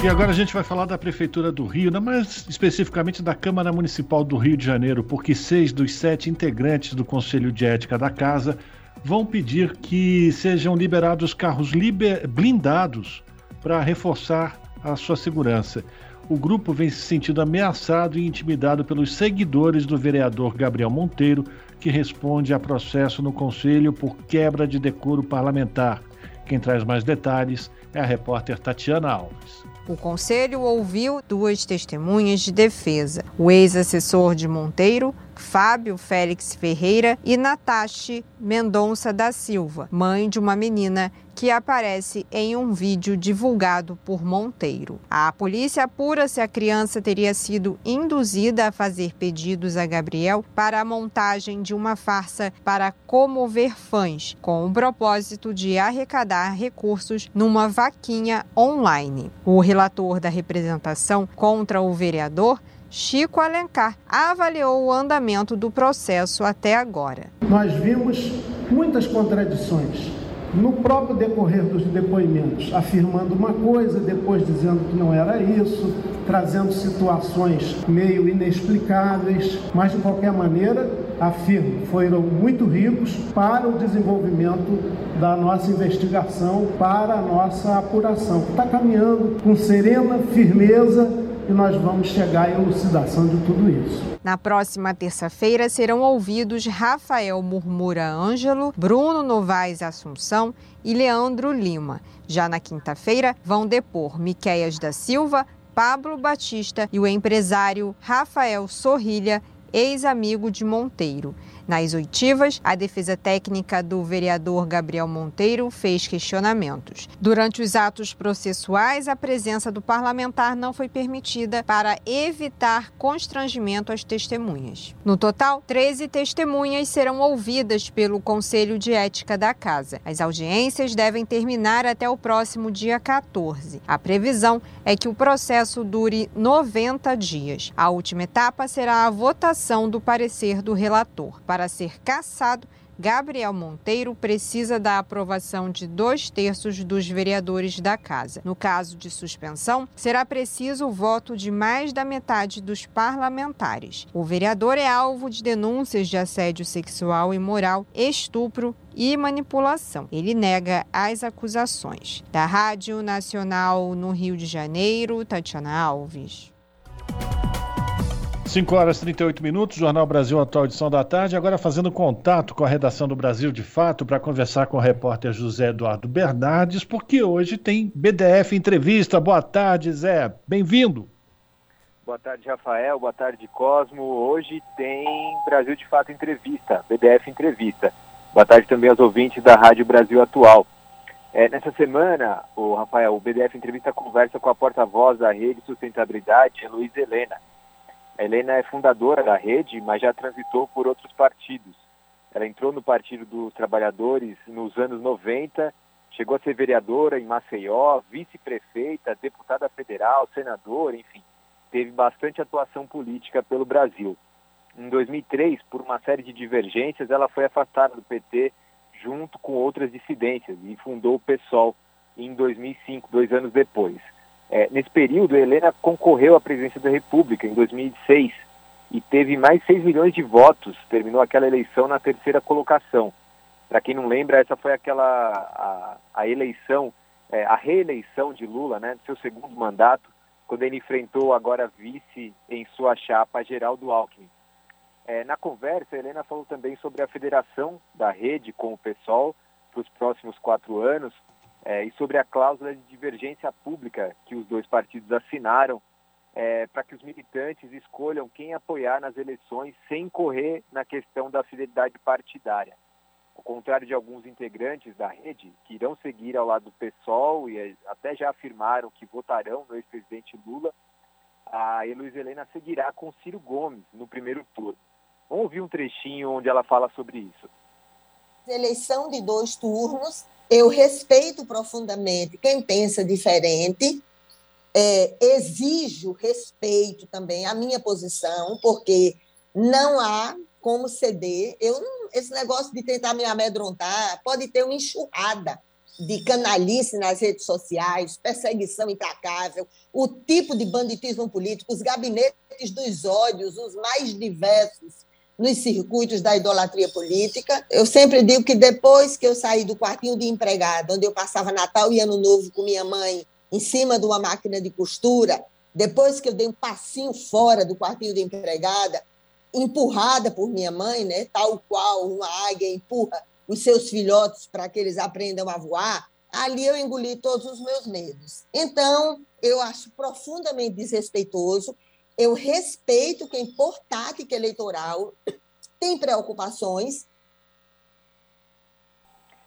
E agora a gente vai falar da Prefeitura do Rio, né, mais especificamente da Câmara Municipal do Rio de Janeiro, porque seis dos sete integrantes do Conselho de Ética da Casa vão pedir que sejam liberados carros liber... blindados para reforçar a sua segurança. O grupo vem se sentindo ameaçado e intimidado pelos seguidores do vereador Gabriel Monteiro, que responde a processo no Conselho por quebra de decoro parlamentar. Quem traz mais detalhes é a repórter Tatiana Alves. O conselho ouviu duas testemunhas de defesa: o ex-assessor de Monteiro, Fábio Félix Ferreira e Natasha Mendonça da Silva, mãe de uma menina que aparece em um vídeo divulgado por Monteiro. A polícia apura se a criança teria sido induzida a fazer pedidos a Gabriel para a montagem de uma farsa para comover fãs, com o propósito de arrecadar recursos numa vaquinha online. O relator da representação contra o vereador Chico Alencar avaliou o andamento do processo até agora. Nós vimos muitas contradições no próprio decorrer dos depoimentos, afirmando uma coisa, depois dizendo que não era isso, trazendo situações meio inexplicáveis, mas de qualquer maneira, afirmo, foram muito ricos para o desenvolvimento da nossa investigação, para a nossa apuração. Está caminhando com serena firmeza e nós vamos chegar à elucidação de tudo isso. Na próxima terça-feira serão ouvidos Rafael Murmura Ângelo, Bruno Novaes Assunção e Leandro Lima. Já na quinta-feira vão depor Miqueias da Silva, Pablo Batista e o empresário Rafael Sorrilha, ex-amigo de Monteiro. Nas oitivas, a defesa técnica do vereador Gabriel Monteiro fez questionamentos. Durante os atos processuais, a presença do parlamentar não foi permitida para evitar constrangimento às testemunhas. No total, 13 testemunhas serão ouvidas pelo Conselho de Ética da Casa. As audiências devem terminar até o próximo dia 14. A previsão é que o processo dure 90 dias. A última etapa será a votação do parecer do relator. Para para ser cassado, Gabriel Monteiro precisa da aprovação de dois terços dos vereadores da Casa. No caso de suspensão, será preciso o voto de mais da metade dos parlamentares. O vereador é alvo de denúncias de assédio sexual e moral, estupro e manipulação. Ele nega as acusações. Da Rádio Nacional no Rio de Janeiro, Tatiana Alves. 5 horas e 38 minutos, Jornal Brasil Atual, edição da tarde. Agora fazendo contato com a redação do Brasil de Fato para conversar com o repórter José Eduardo Bernardes, porque hoje tem BDF Entrevista. Boa tarde, Zé. Bem-vindo. Boa tarde, Rafael. Boa tarde, Cosmo. Hoje tem Brasil de Fato Entrevista, BDF Entrevista. Boa tarde também aos ouvintes da Rádio Brasil Atual. É, nessa semana, o Rafael, o BDF Entrevista conversa com a porta-voz da Rede Sustentabilidade, Luiz Helena a Helena é fundadora da rede, mas já transitou por outros partidos. Ela entrou no Partido dos Trabalhadores nos anos 90, chegou a ser vereadora em Maceió, vice-prefeita, deputada federal, senadora, enfim, teve bastante atuação política pelo Brasil. Em 2003, por uma série de divergências, ela foi afastada do PT junto com outras dissidências, e fundou o PSOL em 2005, dois anos depois. É, nesse período, Helena concorreu à presidência da República em 2006 e teve mais 6 milhões de votos, terminou aquela eleição na terceira colocação. Para quem não lembra, essa foi aquela a, a eleição, é, a reeleição de Lula, né, seu segundo mandato, quando ele enfrentou agora vice em sua chapa, Geraldo Alckmin. É, na conversa, a Helena falou também sobre a federação da rede com o PSOL para os próximos quatro anos é, e sobre a cláusula de divergência pública que os dois partidos assinaram é, para que os militantes escolham quem apoiar nas eleições sem correr na questão da fidelidade partidária. Ao contrário de alguns integrantes da rede, que irão seguir ao lado do PSOL e até já afirmaram que votarão no ex-presidente Lula, a Heloísa Helena seguirá com Ciro Gomes no primeiro turno. Vamos ouvir um trechinho onde ela fala sobre isso. Eleição de dois turnos, eu respeito profundamente quem pensa diferente, é, exijo respeito também à minha posição, porque não há como ceder. Eu não, esse negócio de tentar me amedrontar pode ter uma enxurrada de canalice nas redes sociais, perseguição implacável, o tipo de banditismo político, os gabinetes dos ódios, os mais diversos nos circuitos da idolatria política. Eu sempre digo que depois que eu saí do quartinho de empregada, onde eu passava Natal e Ano Novo com minha mãe em cima de uma máquina de costura, depois que eu dei um passinho fora do quartinho de empregada, empurrada por minha mãe, né, tal qual uma águia empurra os seus filhotes para que eles aprendam a voar, ali eu engoli todos os meus medos. Então, eu acho profundamente desrespeitoso eu respeito quem, por tática eleitoral, tem preocupações.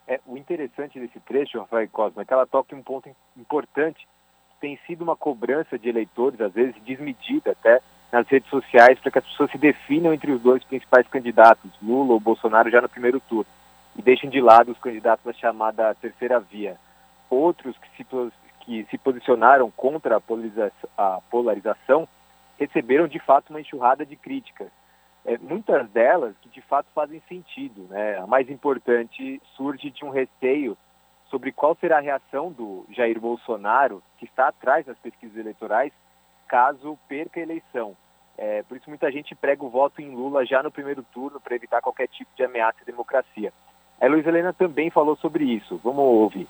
É, o interessante desse trecho, Rafael Cosma, é que ela toca um ponto importante. Tem sido uma cobrança de eleitores, às vezes desmedida até, nas redes sociais, para que as pessoas se definam entre os dois principais candidatos, Lula ou Bolsonaro, já no primeiro turno, e deixem de lado os candidatos da chamada terceira via. Outros que se, que se posicionaram contra a polarização, a polarização receberam de fato uma enxurrada de críticas. É, muitas delas que de fato fazem sentido. Né? A mais importante surge de um receio sobre qual será a reação do Jair Bolsonaro, que está atrás das pesquisas eleitorais, caso perca a eleição. É, por isso muita gente prega o voto em Lula já no primeiro turno para evitar qualquer tipo de ameaça à democracia. A Luiz Helena também falou sobre isso. Vamos ouvir.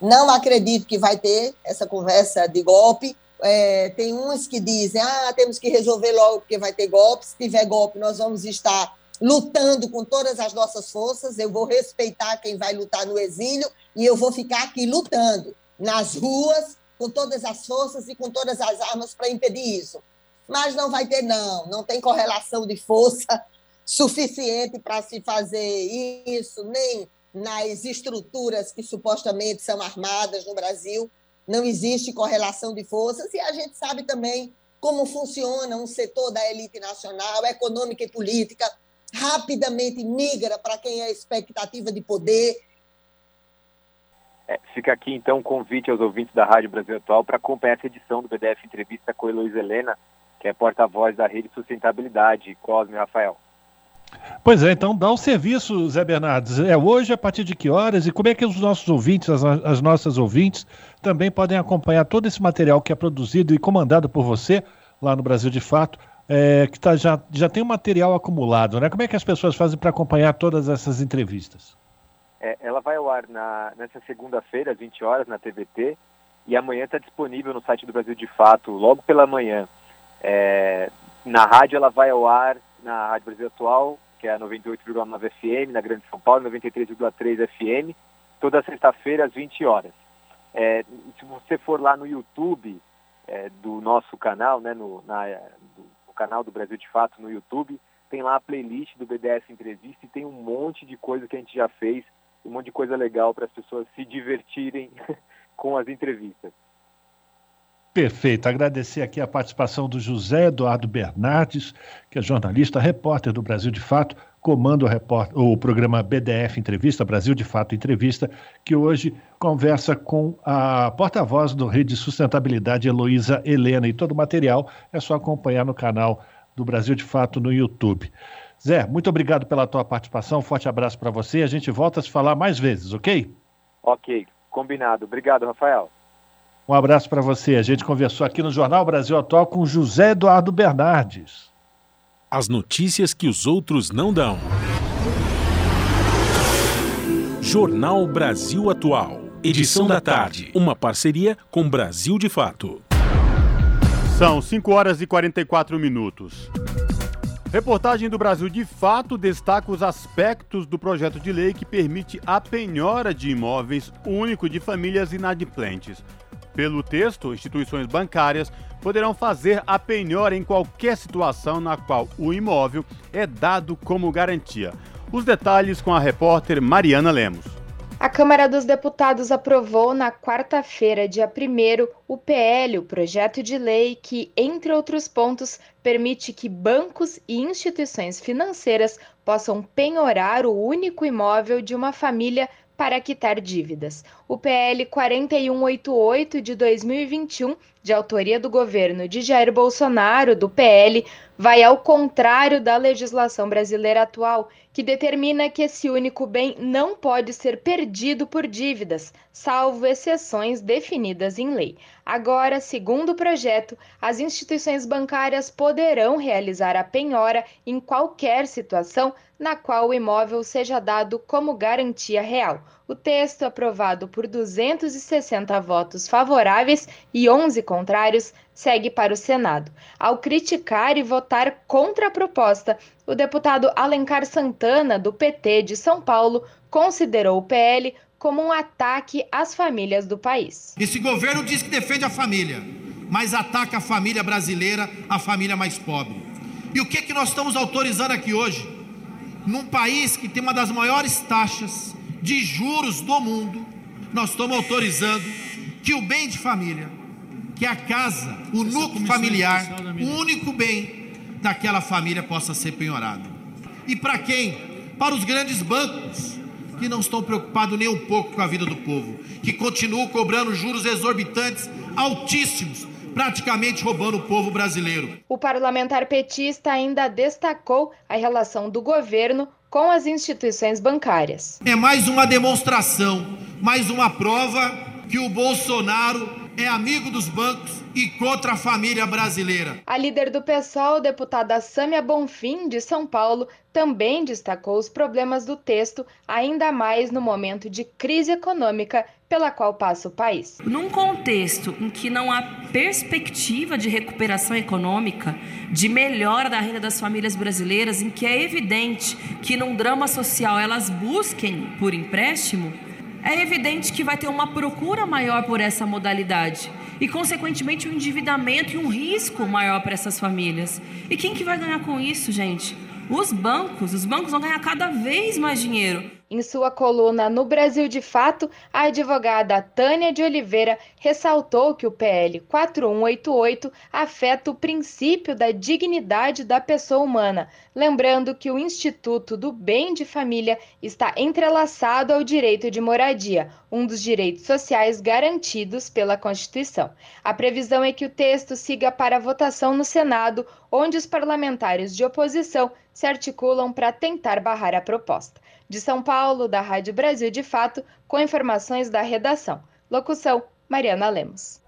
Não acredito que vai ter essa conversa de golpe é, tem uns que dizem, ah, temos que resolver logo porque vai ter golpe, se tiver golpe nós vamos estar lutando com todas as nossas forças, eu vou respeitar quem vai lutar no exílio e eu vou ficar aqui lutando nas ruas com todas as forças e com todas as armas para impedir isso. Mas não vai ter, não, não tem correlação de força [laughs] suficiente para se fazer isso, nem nas estruturas que supostamente são armadas no Brasil não existe correlação de forças, e a gente sabe também como funciona um setor da elite nacional, econômica e política, rapidamente migra para quem é expectativa de poder. É, fica aqui então o um convite aos ouvintes da Rádio Brasil Atual para acompanhar essa edição do BDF Entrevista com Heloísa Helena, que é porta-voz da Rede Sustentabilidade, Cosme Rafael. Pois é, então dá o serviço, Zé Bernardes. É hoje, a partir de que horas? E como é que os nossos ouvintes, as, as nossas ouvintes, também podem acompanhar todo esse material que é produzido e comandado por você lá no Brasil de Fato, é, que tá, já, já tem um material acumulado, né? Como é que as pessoas fazem para acompanhar todas essas entrevistas? É, ela vai ao ar na, nessa segunda-feira, às 20 horas, na TVT, e amanhã está disponível no site do Brasil de Fato, logo pela manhã. É, na rádio ela vai ao ar na Rádio Brasil Atual, que é a 98,9 FM, na Grande São Paulo, 93,3 FM, toda sexta-feira às 20 horas. É, se você for lá no YouTube é, do nosso canal, né, no, na, do, no canal do Brasil de Fato no YouTube, tem lá a playlist do BDS Entrevista e tem um monte de coisa que a gente já fez, um monte de coisa legal para as pessoas se divertirem [laughs] com as entrevistas. Perfeito. Agradecer aqui a participação do José Eduardo Bernardes, que é jornalista, repórter do Brasil de Fato, comanda o, o programa BDF Entrevista, Brasil de Fato Entrevista, que hoje conversa com a porta-voz do Rede Sustentabilidade, Heloísa Helena. E todo o material é só acompanhar no canal do Brasil de Fato no YouTube. Zé, muito obrigado pela tua participação. Forte abraço para você. A gente volta a se falar mais vezes, ok? Ok, combinado. Obrigado, Rafael. Um abraço para você. A gente conversou aqui no Jornal Brasil Atual com José Eduardo Bernardes. As notícias que os outros não dão. Jornal Brasil Atual. Edição da tarde. Uma parceria com Brasil de Fato. São 5 horas e 44 minutos. Reportagem do Brasil de Fato destaca os aspectos do projeto de lei que permite a penhora de imóveis único de famílias inadimplentes. Pelo texto, instituições bancárias poderão fazer a penhora em qualquer situação na qual o imóvel é dado como garantia. Os detalhes com a repórter Mariana Lemos. A Câmara dos Deputados aprovou na quarta-feira, dia 1, o PL, o projeto de lei que, entre outros pontos, permite que bancos e instituições financeiras possam penhorar o único imóvel de uma família para quitar dívidas. O PL 4188 de 2021, de autoria do governo de Jair Bolsonaro, do PL, vai ao contrário da legislação brasileira atual, que determina que esse único bem não pode ser perdido por dívidas, salvo exceções definidas em lei. Agora, segundo o projeto, as instituições bancárias poderão realizar a penhora em qualquer situação na qual o imóvel seja dado como garantia real. O texto, aprovado por 260 votos favoráveis e 11 contrários, segue para o Senado. Ao criticar e votar contra a proposta, o deputado Alencar Santana, do PT de São Paulo, considerou o PL como um ataque às famílias do país. Esse governo diz que defende a família, mas ataca a família brasileira, a família mais pobre. E o que, que nós estamos autorizando aqui hoje? Num país que tem uma das maiores taxas de juros do mundo, nós estamos autorizando que o bem de família, que a casa, o núcleo familiar, o único bem daquela família possa ser penhorado. E para quem? Para os grandes bancos, que não estão preocupados nem um pouco com a vida do povo, que continuam cobrando juros exorbitantes, altíssimos, praticamente roubando o povo brasileiro. O parlamentar petista ainda destacou a relação do governo com as instituições bancárias. É mais uma demonstração, mais uma prova que o Bolsonaro é amigo dos bancos e contra a família brasileira. A líder do PSOL, deputada Sâmia Bonfim, de São Paulo, também destacou os problemas do texto, ainda mais no momento de crise econômica pela qual passa o país. Num contexto em que não há perspectiva de recuperação econômica, de melhora da renda das famílias brasileiras, em que é evidente que num drama social elas busquem por empréstimo, é evidente que vai ter uma procura maior por essa modalidade e, consequentemente, um endividamento e um risco maior para essas famílias. E quem que vai ganhar com isso, gente? Os bancos. Os bancos vão ganhar cada vez mais dinheiro. Em sua coluna No Brasil de Fato, a advogada Tânia de Oliveira ressaltou que o PL 4188 afeta o princípio da dignidade da pessoa humana, lembrando que o Instituto do Bem de Família está entrelaçado ao direito de moradia, um dos direitos sociais garantidos pela Constituição. A previsão é que o texto siga para votação no Senado, onde os parlamentares de oposição se articulam para tentar barrar a proposta. De São Paulo, da Rádio Brasil de Fato, com informações da redação. Locução: Mariana Lemos.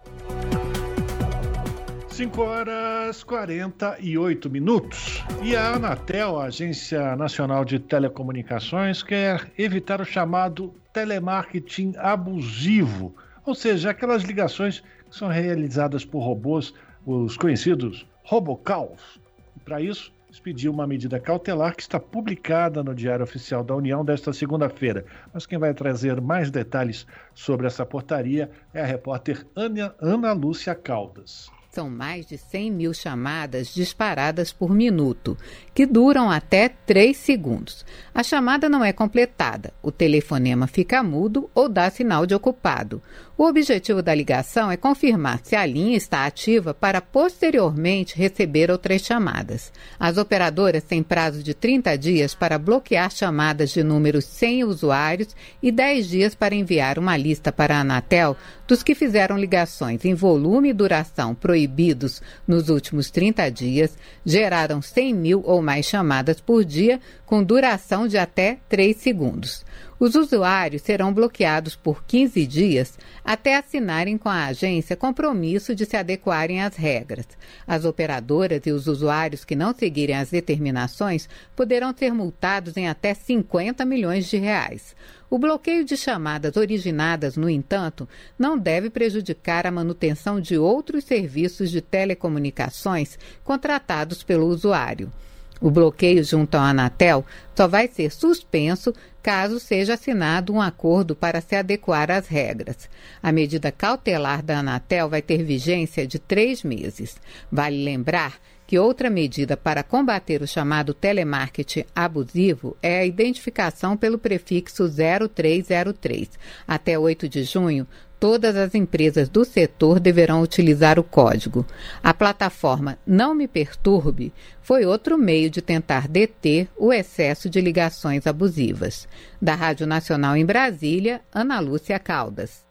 5 horas 48 minutos. E a Anatel, a Agência Nacional de Telecomunicações, quer evitar o chamado telemarketing abusivo, ou seja, aquelas ligações que são realizadas por robôs, os conhecidos robocalls. Para isso, expediu uma medida cautelar que está publicada no Diário Oficial da União desta segunda-feira. Mas quem vai trazer mais detalhes sobre essa portaria é a repórter Ana, Ana Lúcia Caldas. São mais de 100 mil chamadas disparadas por minuto, que duram até 3 segundos. A chamada não é completada, o telefonema fica mudo ou dá sinal de ocupado. O objetivo da ligação é confirmar se a linha está ativa para posteriormente receber outras chamadas. As operadoras têm prazo de 30 dias para bloquear chamadas de números sem usuários e 10 dias para enviar uma lista para a Anatel dos que fizeram ligações em volume e duração proibidos nos últimos 30 dias geraram 100 mil ou mais chamadas por dia, com duração de até 3 segundos. Os usuários serão bloqueados por 15 dias até assinarem com a agência compromisso de se adequarem às regras. As operadoras e os usuários que não seguirem as determinações poderão ser multados em até 50 milhões de reais. O bloqueio de chamadas originadas, no entanto, não deve prejudicar a manutenção de outros serviços de telecomunicações contratados pelo usuário. O bloqueio junto à Anatel só vai ser suspenso caso seja assinado um acordo para se adequar às regras. A medida cautelar da Anatel vai ter vigência de três meses. Vale lembrar que outra medida para combater o chamado telemarketing abusivo é a identificação pelo prefixo 0303. Até 8 de junho, todas as empresas do setor deverão utilizar o código. A plataforma Não Me Perturbe foi outro meio de tentar deter o excesso de ligações abusivas. Da Rádio Nacional em Brasília, Ana Lúcia Caldas.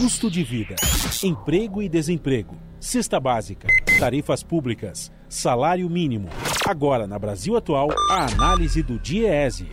Custo de vida, emprego e desemprego, cesta básica, tarifas públicas, salário mínimo. Agora, na Brasil Atual, a análise do DIEESE.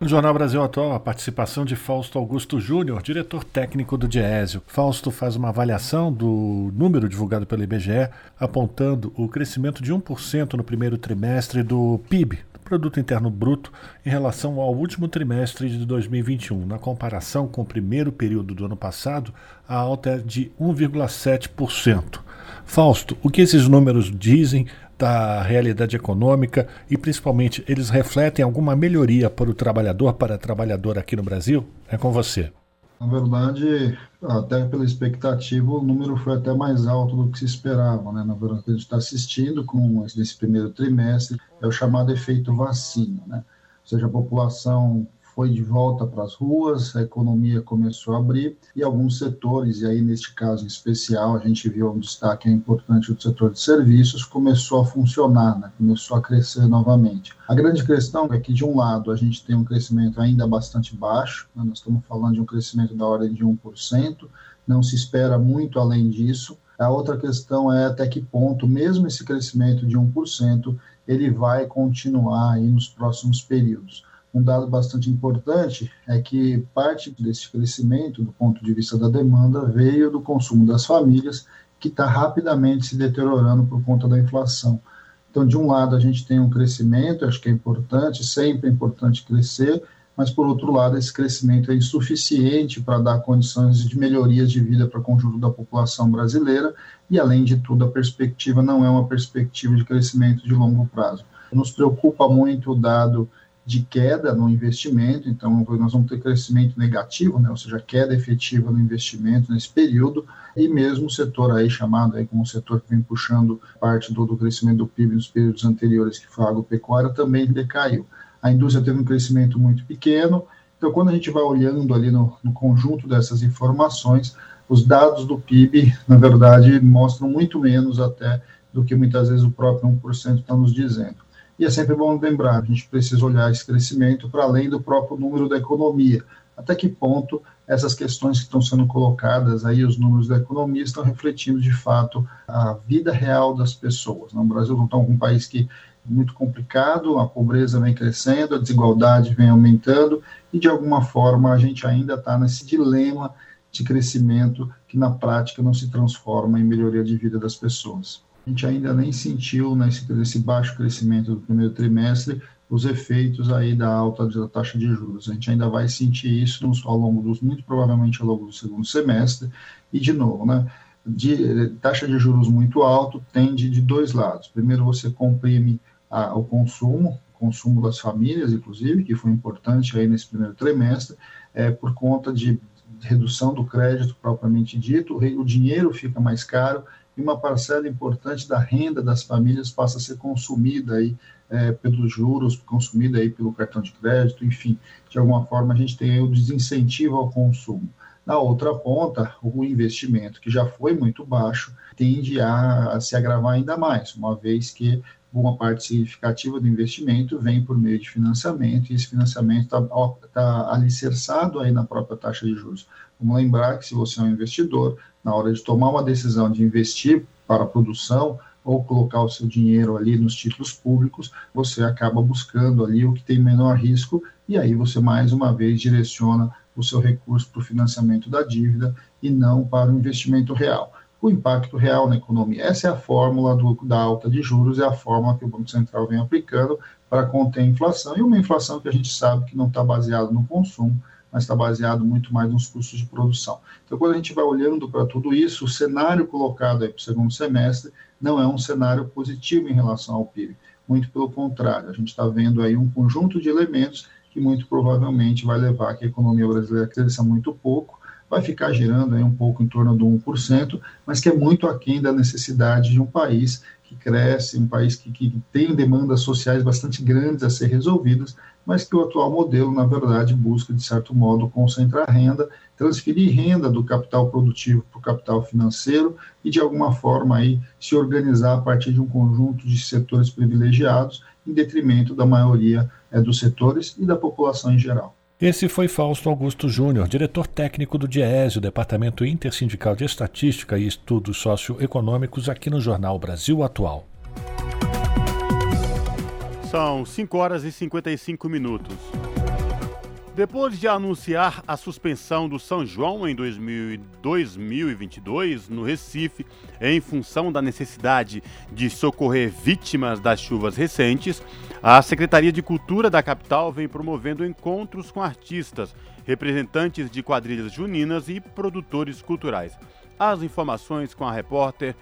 No Jornal Brasil Atual, a participação de Fausto Augusto Júnior, diretor técnico do Diésio. Fausto faz uma avaliação do número divulgado pelo IBGE, apontando o crescimento de 1% no primeiro trimestre do PIB, Produto Interno Bruto em relação ao último trimestre de 2021. Na comparação com o primeiro período do ano passado, a alta é de 1,7%. Fausto, o que esses números dizem da realidade econômica e, principalmente, eles refletem alguma melhoria para o trabalhador, para a trabalhadora aqui no Brasil? É com você. Na verdade, até pela expectativa, o número foi até mais alto do que se esperava. Né? Na verdade, a gente está assistindo com esse primeiro trimestre é o chamado efeito vacina. Né? Ou seja, a população foi de volta para as ruas, a economia começou a abrir e alguns setores, e aí neste caso em especial a gente viu um destaque importante do setor de serviços, começou a funcionar, né? começou a crescer novamente. A grande questão é que, de um lado, a gente tem um crescimento ainda bastante baixo, né? nós estamos falando de um crescimento da ordem de 1%, não se espera muito além disso. A outra questão é até que ponto, mesmo esse crescimento de 1%, ele vai continuar aí nos próximos períodos um dado bastante importante é que parte desse crescimento, do ponto de vista da demanda, veio do consumo das famílias, que está rapidamente se deteriorando por conta da inflação. Então, de um lado, a gente tem um crescimento, acho que é importante, sempre é importante crescer, mas, por outro lado, esse crescimento é insuficiente para dar condições de melhorias de vida para o conjunto da população brasileira, e, além de tudo, a perspectiva não é uma perspectiva de crescimento de longo prazo. Nos preocupa muito o dado de queda no investimento, então nós vamos ter crescimento negativo, né, ou seja, queda efetiva no investimento nesse período, e mesmo o setor aí chamado aí como o setor que vem puxando parte do, do crescimento do PIB nos períodos anteriores, que foi a agropecuária, também decaiu. A indústria teve um crescimento muito pequeno, então quando a gente vai olhando ali no, no conjunto dessas informações, os dados do PIB, na verdade, mostram muito menos até do que muitas vezes o próprio 1% está nos dizendo. E é sempre bom lembrar, a gente precisa olhar esse crescimento para além do próprio número da economia. Até que ponto essas questões que estão sendo colocadas aí, os números da economia, estão refletindo de fato a vida real das pessoas. Né? O Brasil não está um país que é muito complicado, a pobreza vem crescendo, a desigualdade vem aumentando e de alguma forma a gente ainda está nesse dilema de crescimento que na prática não se transforma em melhoria de vida das pessoas a gente ainda nem sentiu nesse, nesse baixo crescimento do primeiro trimestre os efeitos aí da alta da taxa de juros. A gente ainda vai sentir isso ao longo dos, muito provavelmente ao longo do segundo semestre, e de novo, né? De, taxa de juros muito alto tende de dois lados. Primeiro, você comprime a, o consumo, consumo das famílias, inclusive, que foi importante aí nesse primeiro trimestre, é, por conta de redução do crédito propriamente dito, o dinheiro fica mais caro e uma parcela importante da renda das famílias passa a ser consumida aí é, pelos juros, consumida aí pelo cartão de crédito, enfim, de alguma forma a gente tem o desincentivo ao consumo. Na outra ponta, o investimento, que já foi muito baixo, tende a se agravar ainda mais, uma vez que uma parte significativa do investimento vem por meio de financiamento, e esse financiamento está tá alicerçado aí na própria taxa de juros. Vamos lembrar que se você é um investidor, na hora de tomar uma decisão de investir para a produção, ou colocar o seu dinheiro ali nos títulos públicos, você acaba buscando ali o que tem menor risco e aí você mais uma vez direciona o seu recurso para o financiamento da dívida e não para o investimento real. O impacto real na economia. Essa é a fórmula do, da alta de juros, é a fórmula que o Banco Central vem aplicando para conter a inflação, e uma inflação que a gente sabe que não está baseada no consumo, mas está baseado muito mais nos custos de produção. Então, quando a gente vai olhando para tudo isso, o cenário colocado para o segundo semestre não é um cenário positivo em relação ao PIB. Muito pelo contrário, a gente está vendo aí um conjunto de elementos que muito provavelmente vai levar a que a economia brasileira cresça muito pouco, vai ficar girando aí um pouco em torno do 1%, mas que é muito aquém da necessidade de um país que cresce, um país que, que tem demandas sociais bastante grandes a ser resolvidas, mas que o atual modelo, na verdade, busca, de certo modo, concentrar renda, transferir renda do capital produtivo para o capital financeiro e, de alguma forma, aí, se organizar a partir de um conjunto de setores privilegiados, em detrimento da maioria é, dos setores e da população em geral. Esse foi Fausto Augusto Júnior, diretor técnico do DIESE, o Departamento Intersindical de Estatística e Estudos Socioeconômicos, aqui no Jornal Brasil Atual. São 5 horas e 55 minutos. Depois de anunciar a suspensão do São João em 2022 no Recife, em função da necessidade de socorrer vítimas das chuvas recentes, a Secretaria de Cultura da capital vem promovendo encontros com artistas, representantes de quadrilhas juninas e produtores culturais. As informações com a repórter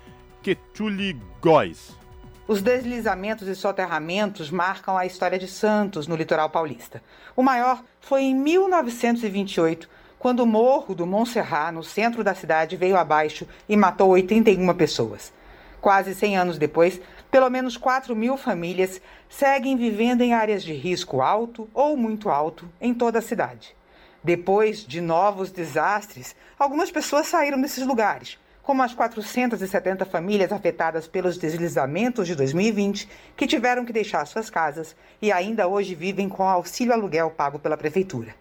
Ketuli Góes. Os deslizamentos e soterramentos marcam a história de Santos, no litoral paulista. O maior foi em 1928, quando o morro do Montserrat, no centro da cidade, veio abaixo e matou 81 pessoas. Quase 100 anos depois, pelo menos 4 mil famílias seguem vivendo em áreas de risco alto ou muito alto em toda a cidade. Depois de novos desastres, algumas pessoas saíram desses lugares, como as 470 famílias afetadas pelos deslizamentos de 2020, que tiveram que deixar suas casas e ainda hoje vivem com auxílio aluguel pago pela prefeitura.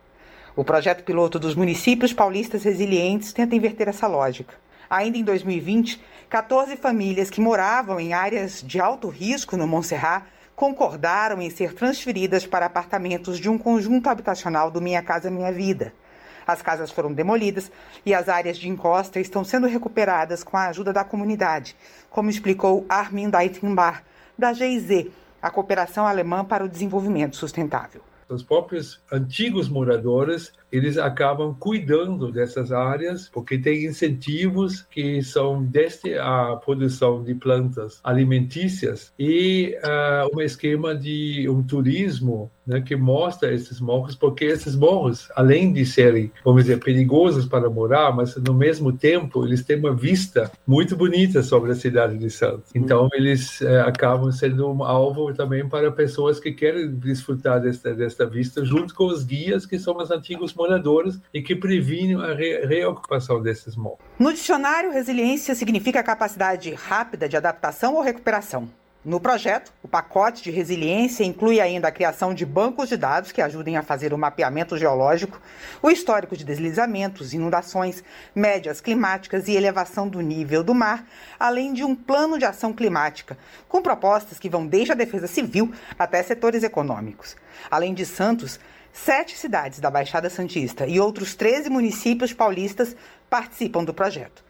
O projeto piloto dos municípios paulistas resilientes tenta inverter essa lógica. Ainda em 2020, 14 famílias que moravam em áreas de alto risco no Montserrat concordaram em ser transferidas para apartamentos de um conjunto habitacional do Minha Casa Minha Vida. As casas foram demolidas e as áreas de encosta estão sendo recuperadas com a ajuda da comunidade, como explicou Armin Deitenbach, da GIZ, a Cooperação Alemã para o Desenvolvimento Sustentável. Os próprios antigos moradores eles acabam cuidando dessas áreas porque tem incentivos que são desde a produção de plantas alimentícias e uh, um esquema de um turismo né, que mostra esses morros, porque esses morros, além de serem, vamos dizer, perigosos para morar, mas no mesmo tempo eles têm uma vista muito bonita sobre a cidade de Santos. Então eles uh, acabam sendo um alvo também para pessoas que querem desfrutar desta, desta vista, junto com os guias que são os antigos moradores e que previnem a re reocupação desses morros. No dicionário, resiliência significa capacidade rápida de adaptação ou recuperação. No projeto, o pacote de resiliência inclui ainda a criação de bancos de dados que ajudem a fazer o mapeamento geológico, o histórico de deslizamentos, inundações, médias climáticas e elevação do nível do mar, além de um plano de ação climática, com propostas que vão desde a defesa civil até setores econômicos. Além de Santos, Sete cidades da Baixada Santista e outros 13 municípios paulistas participam do projeto.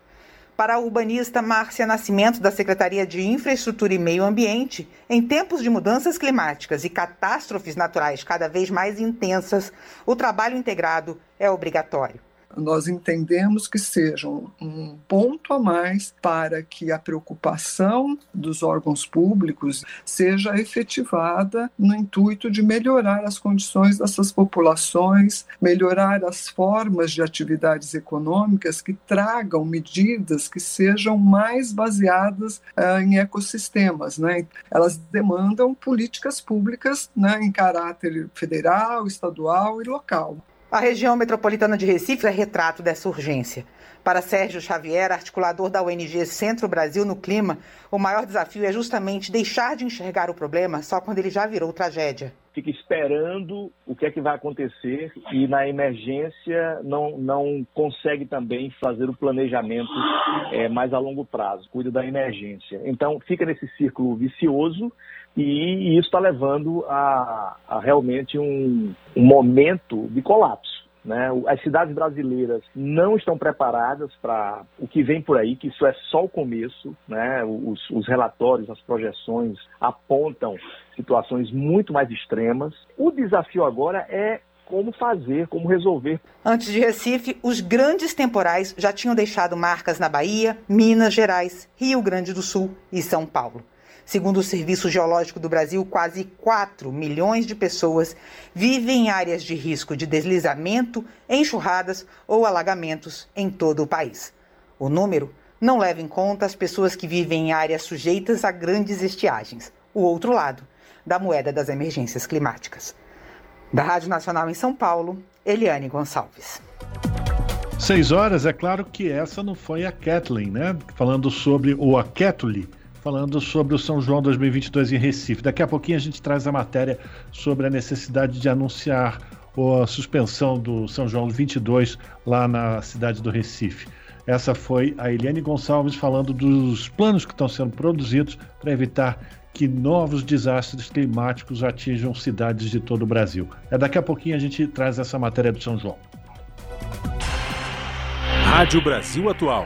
Para a urbanista Márcia Nascimento, da Secretaria de Infraestrutura e Meio Ambiente, em tempos de mudanças climáticas e catástrofes naturais cada vez mais intensas, o trabalho integrado é obrigatório nós entendemos que seja um ponto a mais para que a preocupação dos órgãos públicos seja efetivada no intuito de melhorar as condições dessas populações, melhorar as formas de atividades econômicas que tragam medidas que sejam mais baseadas uh, em ecossistemas. Né? Elas demandam políticas públicas né, em caráter federal, estadual e local. A região metropolitana de Recife é retrato dessa urgência. Para Sérgio Xavier, articulador da ONG Centro Brasil no Clima, o maior desafio é justamente deixar de enxergar o problema só quando ele já virou tragédia. Fica esperando o que é que vai acontecer e na emergência não, não consegue também fazer o planejamento é, mais a longo prazo, cuida da emergência. Então fica nesse círculo vicioso e isso está levando a, a realmente um, um, momento de colapso. Né? As cidades brasileiras não estão preparadas para o que vem por aí, que isso é só o começo. Né? Os, os relatórios, as projeções apontam situações muito mais extremas. O desafio agora é como fazer, como resolver. Antes de Recife, os grandes temporais já tinham deixado marcas na Bahia, Minas Gerais, Rio Grande do Sul e São Paulo. Segundo o Serviço Geológico do Brasil, quase 4 milhões de pessoas vivem em áreas de risco de deslizamento, enxurradas ou alagamentos em todo o país. O número não leva em conta as pessoas que vivem em áreas sujeitas a grandes estiagens, o outro lado da moeda das emergências climáticas. Da Rádio Nacional em São Paulo, Eliane Gonçalves. Seis horas, é claro que essa não foi a Kathleen, né? Falando sobre o a Kathleen falando sobre o São João 2022 em Recife. Daqui a pouquinho a gente traz a matéria sobre a necessidade de anunciar a suspensão do São João 22 lá na cidade do Recife. Essa foi a Eliane Gonçalves falando dos planos que estão sendo produzidos para evitar que novos desastres climáticos atinjam cidades de todo o Brasil. É daqui a pouquinho a gente traz essa matéria do São João. Rádio Brasil Atual.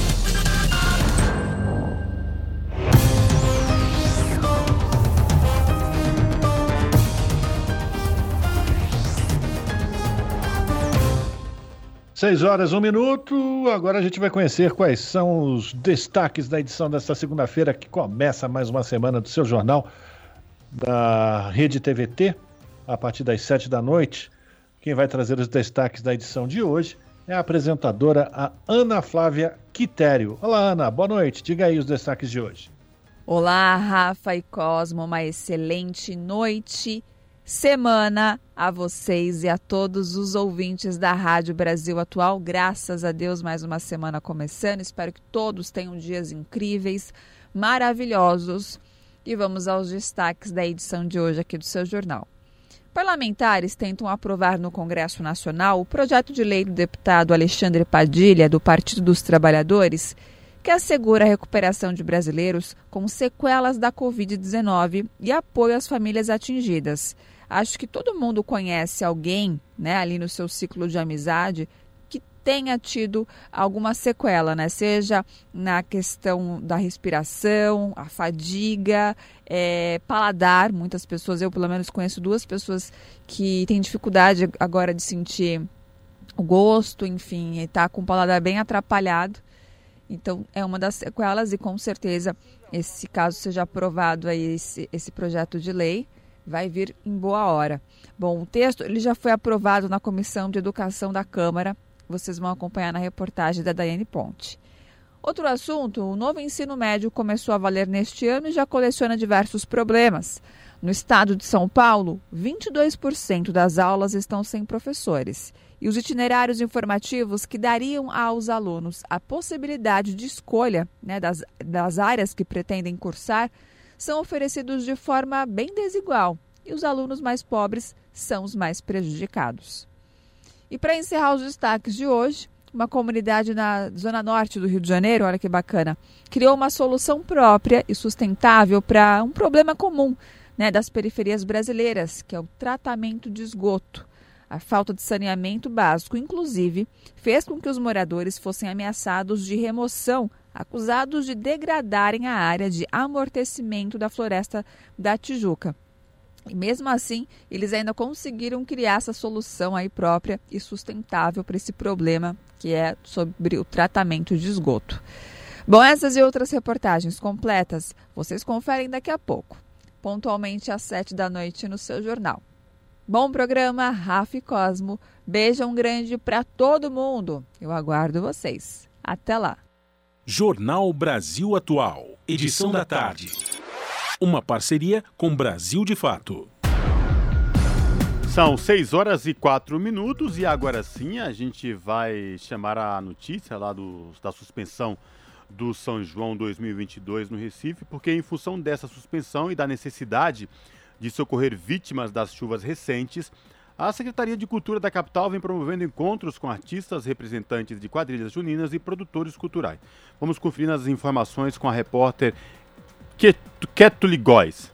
Seis horas, um minuto. Agora a gente vai conhecer quais são os destaques da edição desta segunda-feira, que começa mais uma semana do seu jornal da Rede TVT, a partir das sete da noite. Quem vai trazer os destaques da edição de hoje é a apresentadora a Ana Flávia Quitério. Olá, Ana, boa noite. Diga aí os destaques de hoje. Olá, Rafa e Cosmo, uma excelente noite semana a vocês e a todos os ouvintes da Rádio Brasil Atual. Graças a Deus, mais uma semana começando. Espero que todos tenham dias incríveis, maravilhosos. E vamos aos destaques da edição de hoje aqui do seu jornal. Parlamentares tentam aprovar no Congresso Nacional o projeto de lei do deputado Alexandre Padilha, do Partido dos Trabalhadores, que assegura a recuperação de brasileiros com sequelas da Covid-19 e apoio às famílias atingidas. Acho que todo mundo conhece alguém, né, ali no seu ciclo de amizade, que tenha tido alguma sequela, né? Seja na questão da respiração, a fadiga, é, paladar. Muitas pessoas, eu pelo menos conheço duas pessoas que têm dificuldade agora de sentir o gosto, enfim, e tá com o paladar bem atrapalhado. Então, é uma das sequelas e com certeza, esse caso seja aprovado aí, esse, esse projeto de lei, vai vir em boa hora. Bom, o texto ele já foi aprovado na Comissão de Educação da Câmara. Vocês vão acompanhar na reportagem da Daiane Ponte. Outro assunto, o novo ensino médio começou a valer neste ano e já coleciona diversos problemas. No estado de São Paulo, 22% das aulas estão sem professores. E os itinerários informativos que dariam aos alunos a possibilidade de escolha né, das, das áreas que pretendem cursar são oferecidos de forma bem desigual e os alunos mais pobres são os mais prejudicados. E para encerrar os destaques de hoje, uma comunidade na zona norte do Rio de Janeiro, olha que bacana, criou uma solução própria e sustentável para um problema comum né, das periferias brasileiras, que é o tratamento de esgoto. A falta de saneamento básico, inclusive, fez com que os moradores fossem ameaçados de remoção acusados de degradarem a área de amortecimento da floresta da Tijuca. E mesmo assim, eles ainda conseguiram criar essa solução aí própria e sustentável para esse problema que é sobre o tratamento de esgoto. Bom, essas e outras reportagens completas vocês conferem daqui a pouco, pontualmente às sete da noite no seu jornal. Bom programa, Rafa e Cosmo. Beijão grande para todo mundo. Eu aguardo vocês. Até lá. Jornal Brasil Atual, edição da tarde. Uma parceria com Brasil de Fato. São 6 horas e 4 minutos e agora sim a gente vai chamar a notícia lá do, da suspensão do São João 2022 no Recife, porque em função dessa suspensão e da necessidade de socorrer vítimas das chuvas recentes, a Secretaria de Cultura da capital vem promovendo encontros com artistas, representantes de quadrilhas juninas e produtores culturais. Vamos conferir as informações com a repórter Ketuli Góes.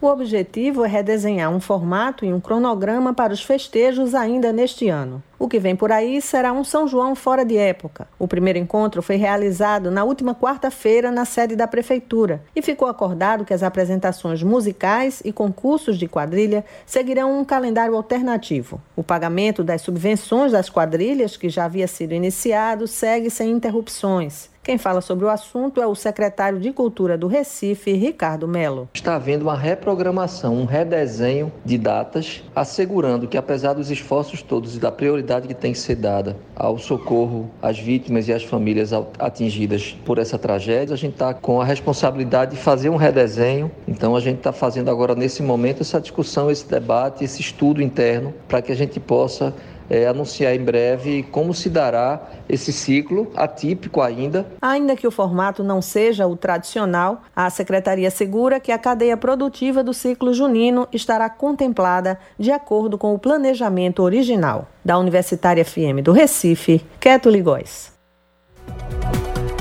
O objetivo é redesenhar um formato e um cronograma para os festejos ainda neste ano. O que vem por aí será um São João fora de época. O primeiro encontro foi realizado na última quarta-feira na sede da Prefeitura e ficou acordado que as apresentações musicais e concursos de quadrilha seguirão um calendário alternativo. O pagamento das subvenções das quadrilhas, que já havia sido iniciado, segue sem interrupções. Quem fala sobre o assunto é o secretário de Cultura do Recife, Ricardo Melo. Está havendo uma reprogramação, um redesenho de datas, assegurando que, apesar dos esforços todos e da prioridade que tem que ser dada ao socorro às vítimas e às famílias atingidas por essa tragédia, a gente está com a responsabilidade de fazer um redesenho. Então, a gente está fazendo agora, nesse momento, essa discussão, esse debate, esse estudo interno, para que a gente possa é, anunciar em breve como se dará esse ciclo, atípico ainda. Ainda que o formato não seja o tradicional, a Secretaria assegura que a cadeia produtiva do ciclo junino estará contemplada de acordo com o planejamento original. Da Universitária FM do Recife, Keto Ligóis.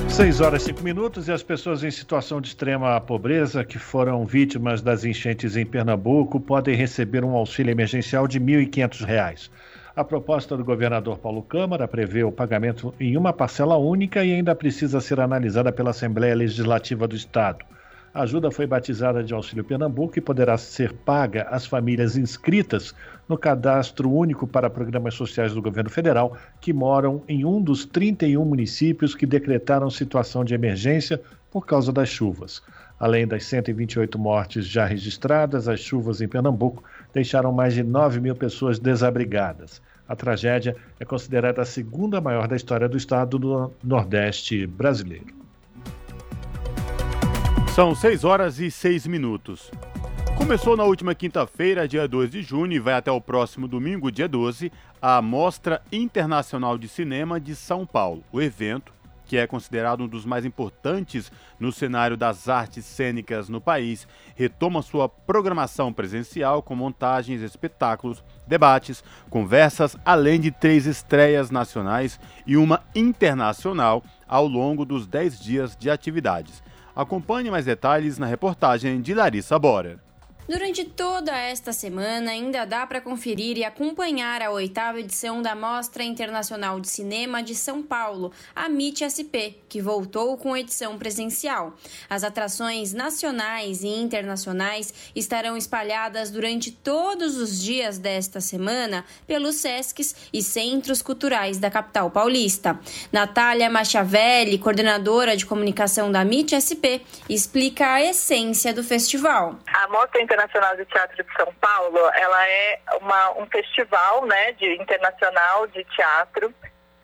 6 horas e 5 minutos e as pessoas em situação de extrema pobreza que foram vítimas das enchentes em Pernambuco podem receber um auxílio emergencial de R$ 1.500. A proposta do governador Paulo Câmara prevê o pagamento em uma parcela única e ainda precisa ser analisada pela Assembleia Legislativa do Estado. A ajuda foi batizada de Auxílio Pernambuco e poderá ser paga às famílias inscritas no Cadastro Único para Programas Sociais do Governo Federal que moram em um dos 31 municípios que decretaram situação de emergência por causa das chuvas. Além das 128 mortes já registradas, as chuvas em Pernambuco deixaram mais de 9 mil pessoas desabrigadas. A tragédia é considerada a segunda maior da história do estado do Nordeste brasileiro. São 6 horas e 6 minutos. Começou na última quinta-feira, dia 2 de junho, e vai até o próximo domingo, dia 12, a Mostra Internacional de Cinema de São Paulo. O evento que é considerado um dos mais importantes no cenário das artes cênicas no país, retoma sua programação presencial com montagens, espetáculos, debates, conversas, além de três estreias nacionais e uma internacional ao longo dos dez dias de atividades. Acompanhe mais detalhes na reportagem de Larissa Borer. Durante toda esta semana, ainda dá para conferir e acompanhar a oitava edição da Mostra Internacional de Cinema de São Paulo, a MIT SP, que voltou com edição presencial. As atrações nacionais e internacionais estarão espalhadas durante todos os dias desta semana pelos SESCs e centros culturais da capital paulista. Natália Machiavelli, coordenadora de comunicação da MIT SP, explica a essência do festival. A Mostra Internacional de Teatro de São Paulo, ela é uma, um festival né, de, internacional de teatro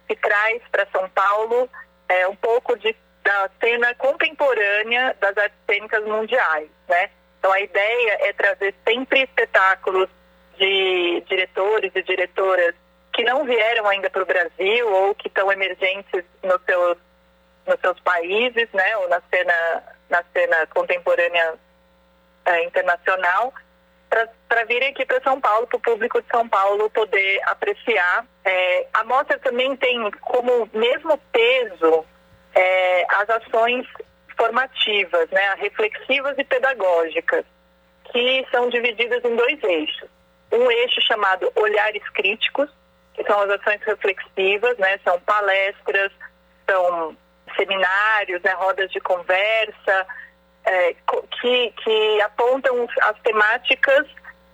que traz para São Paulo é, um pouco de, da cena contemporânea das artes cênicas mundiais. Né? Então a ideia é trazer sempre espetáculos de diretores e diretoras que não vieram ainda para o Brasil ou que estão emergentes nos seus, nos seus países, né, ou na cena, na cena contemporânea é, internacional para virem aqui para São Paulo, para o público de São Paulo poder apreciar. É, a mostra também tem como mesmo peso é, as ações formativas, né, reflexivas e pedagógicas, que são divididas em dois eixos. Um eixo chamado olhares críticos, que são as ações reflexivas, né, são palestras, são seminários, né, rodas de conversa, é, que, que apontam as temáticas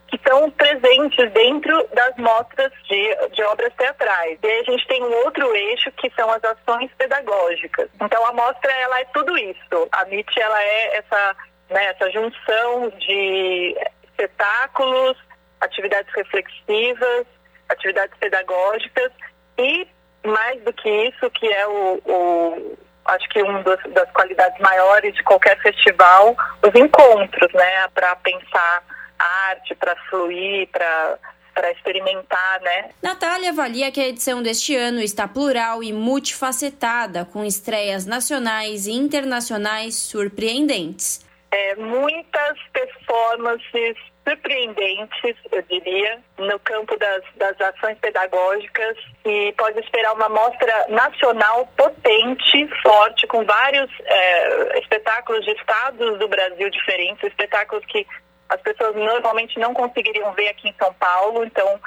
que estão presentes dentro das mostras de, de obras teatrais. E aí a gente tem um outro eixo que são as ações pedagógicas. Então a mostra ela é tudo isso. A MIT ela é essa, né, essa junção de espetáculos, atividades reflexivas, atividades pedagógicas e mais do que isso, que é o, o acho que uma das qualidades maiores de qualquer festival, os encontros, né, para pensar arte, para fluir, para para experimentar, né? Natália avalia que a edição deste ano está plural e multifacetada, com estreias nacionais e internacionais surpreendentes. É, muitas performances surpreendentes, eu diria, no campo das, das ações pedagógicas e pode esperar uma mostra nacional potente, forte, com vários é, espetáculos de estados do Brasil diferentes, espetáculos que as pessoas normalmente não conseguiriam ver aqui em São Paulo, então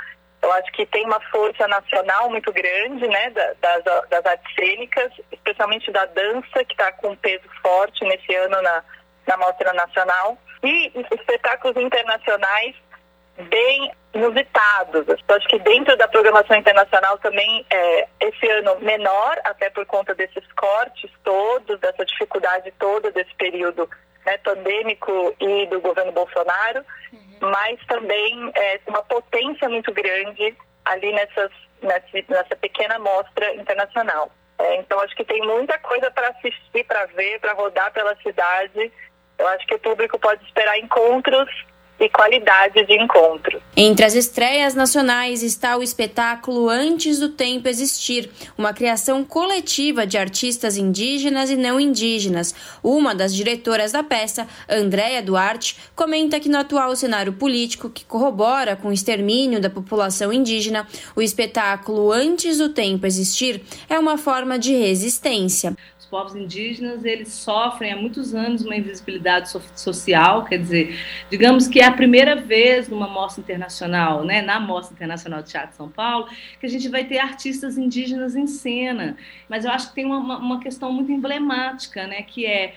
eu acho que tem uma força nacional muito grande, né, das, das artes cênicas, especialmente da dança, que está com um peso forte nesse ano na, na Mostra Nacional e espetáculos internacionais bem inusitados. Acho que dentro da programação internacional também, é, esse ano menor, até por conta desses cortes todos, dessa dificuldade toda desse período né, pandêmico e do governo Bolsonaro, uhum. mas também é, uma potência muito grande ali nessas, nessa, nessa pequena mostra internacional. É, então, acho que tem muita coisa para assistir, para ver, para rodar pela cidade eu acho que o público pode esperar encontros e qualidade de encontro. Entre as estreias nacionais está o espetáculo Antes do Tempo Existir, uma criação coletiva de artistas indígenas e não indígenas. Uma das diretoras da peça, Andréa Duarte, comenta que no atual cenário político que corrobora com o extermínio da população indígena, o espetáculo Antes do Tempo Existir é uma forma de resistência povos indígenas eles sofrem há muitos anos uma invisibilidade so social, quer dizer, digamos que é a primeira vez numa mostra internacional, né, na Mostra Internacional de Teatro de São Paulo, que a gente vai ter artistas indígenas em cena. Mas eu acho que tem uma, uma questão muito emblemática, né, que é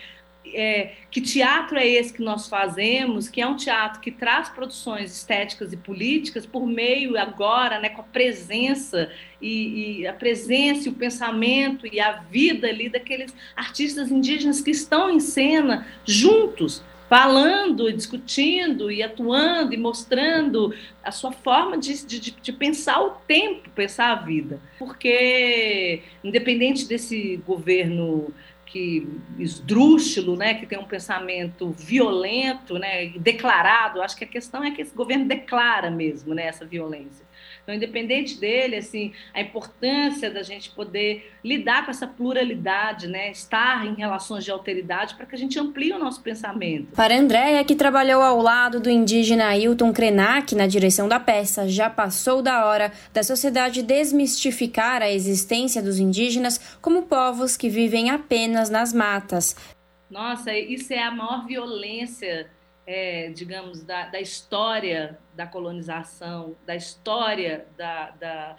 é, que teatro é esse que nós fazemos, que é um teatro que traz produções estéticas e políticas por meio agora, né, com a presença e, e, a presença e o pensamento e a vida ali daqueles artistas indígenas que estão em cena juntos, falando, discutindo e atuando e mostrando a sua forma de, de, de, pensar o tempo, pensar a vida. Porque, independente desse governo que esdrúxulo, né, que tem um pensamento violento, né, declarado. Acho que a questão é que esse governo declara mesmo, né, essa violência. Então, independente dele, assim, a importância da gente poder lidar com essa pluralidade, né, estar em relações de alteridade para que a gente amplie o nosso pensamento. Para Andréia, que trabalhou ao lado do indígena Ailton Krenak na direção da peça, já passou da hora da sociedade desmistificar a existência dos indígenas como povos que vivem apenas nas matas. Nossa, isso é a maior violência é, digamos, da, da, história da colonização, da história da, da,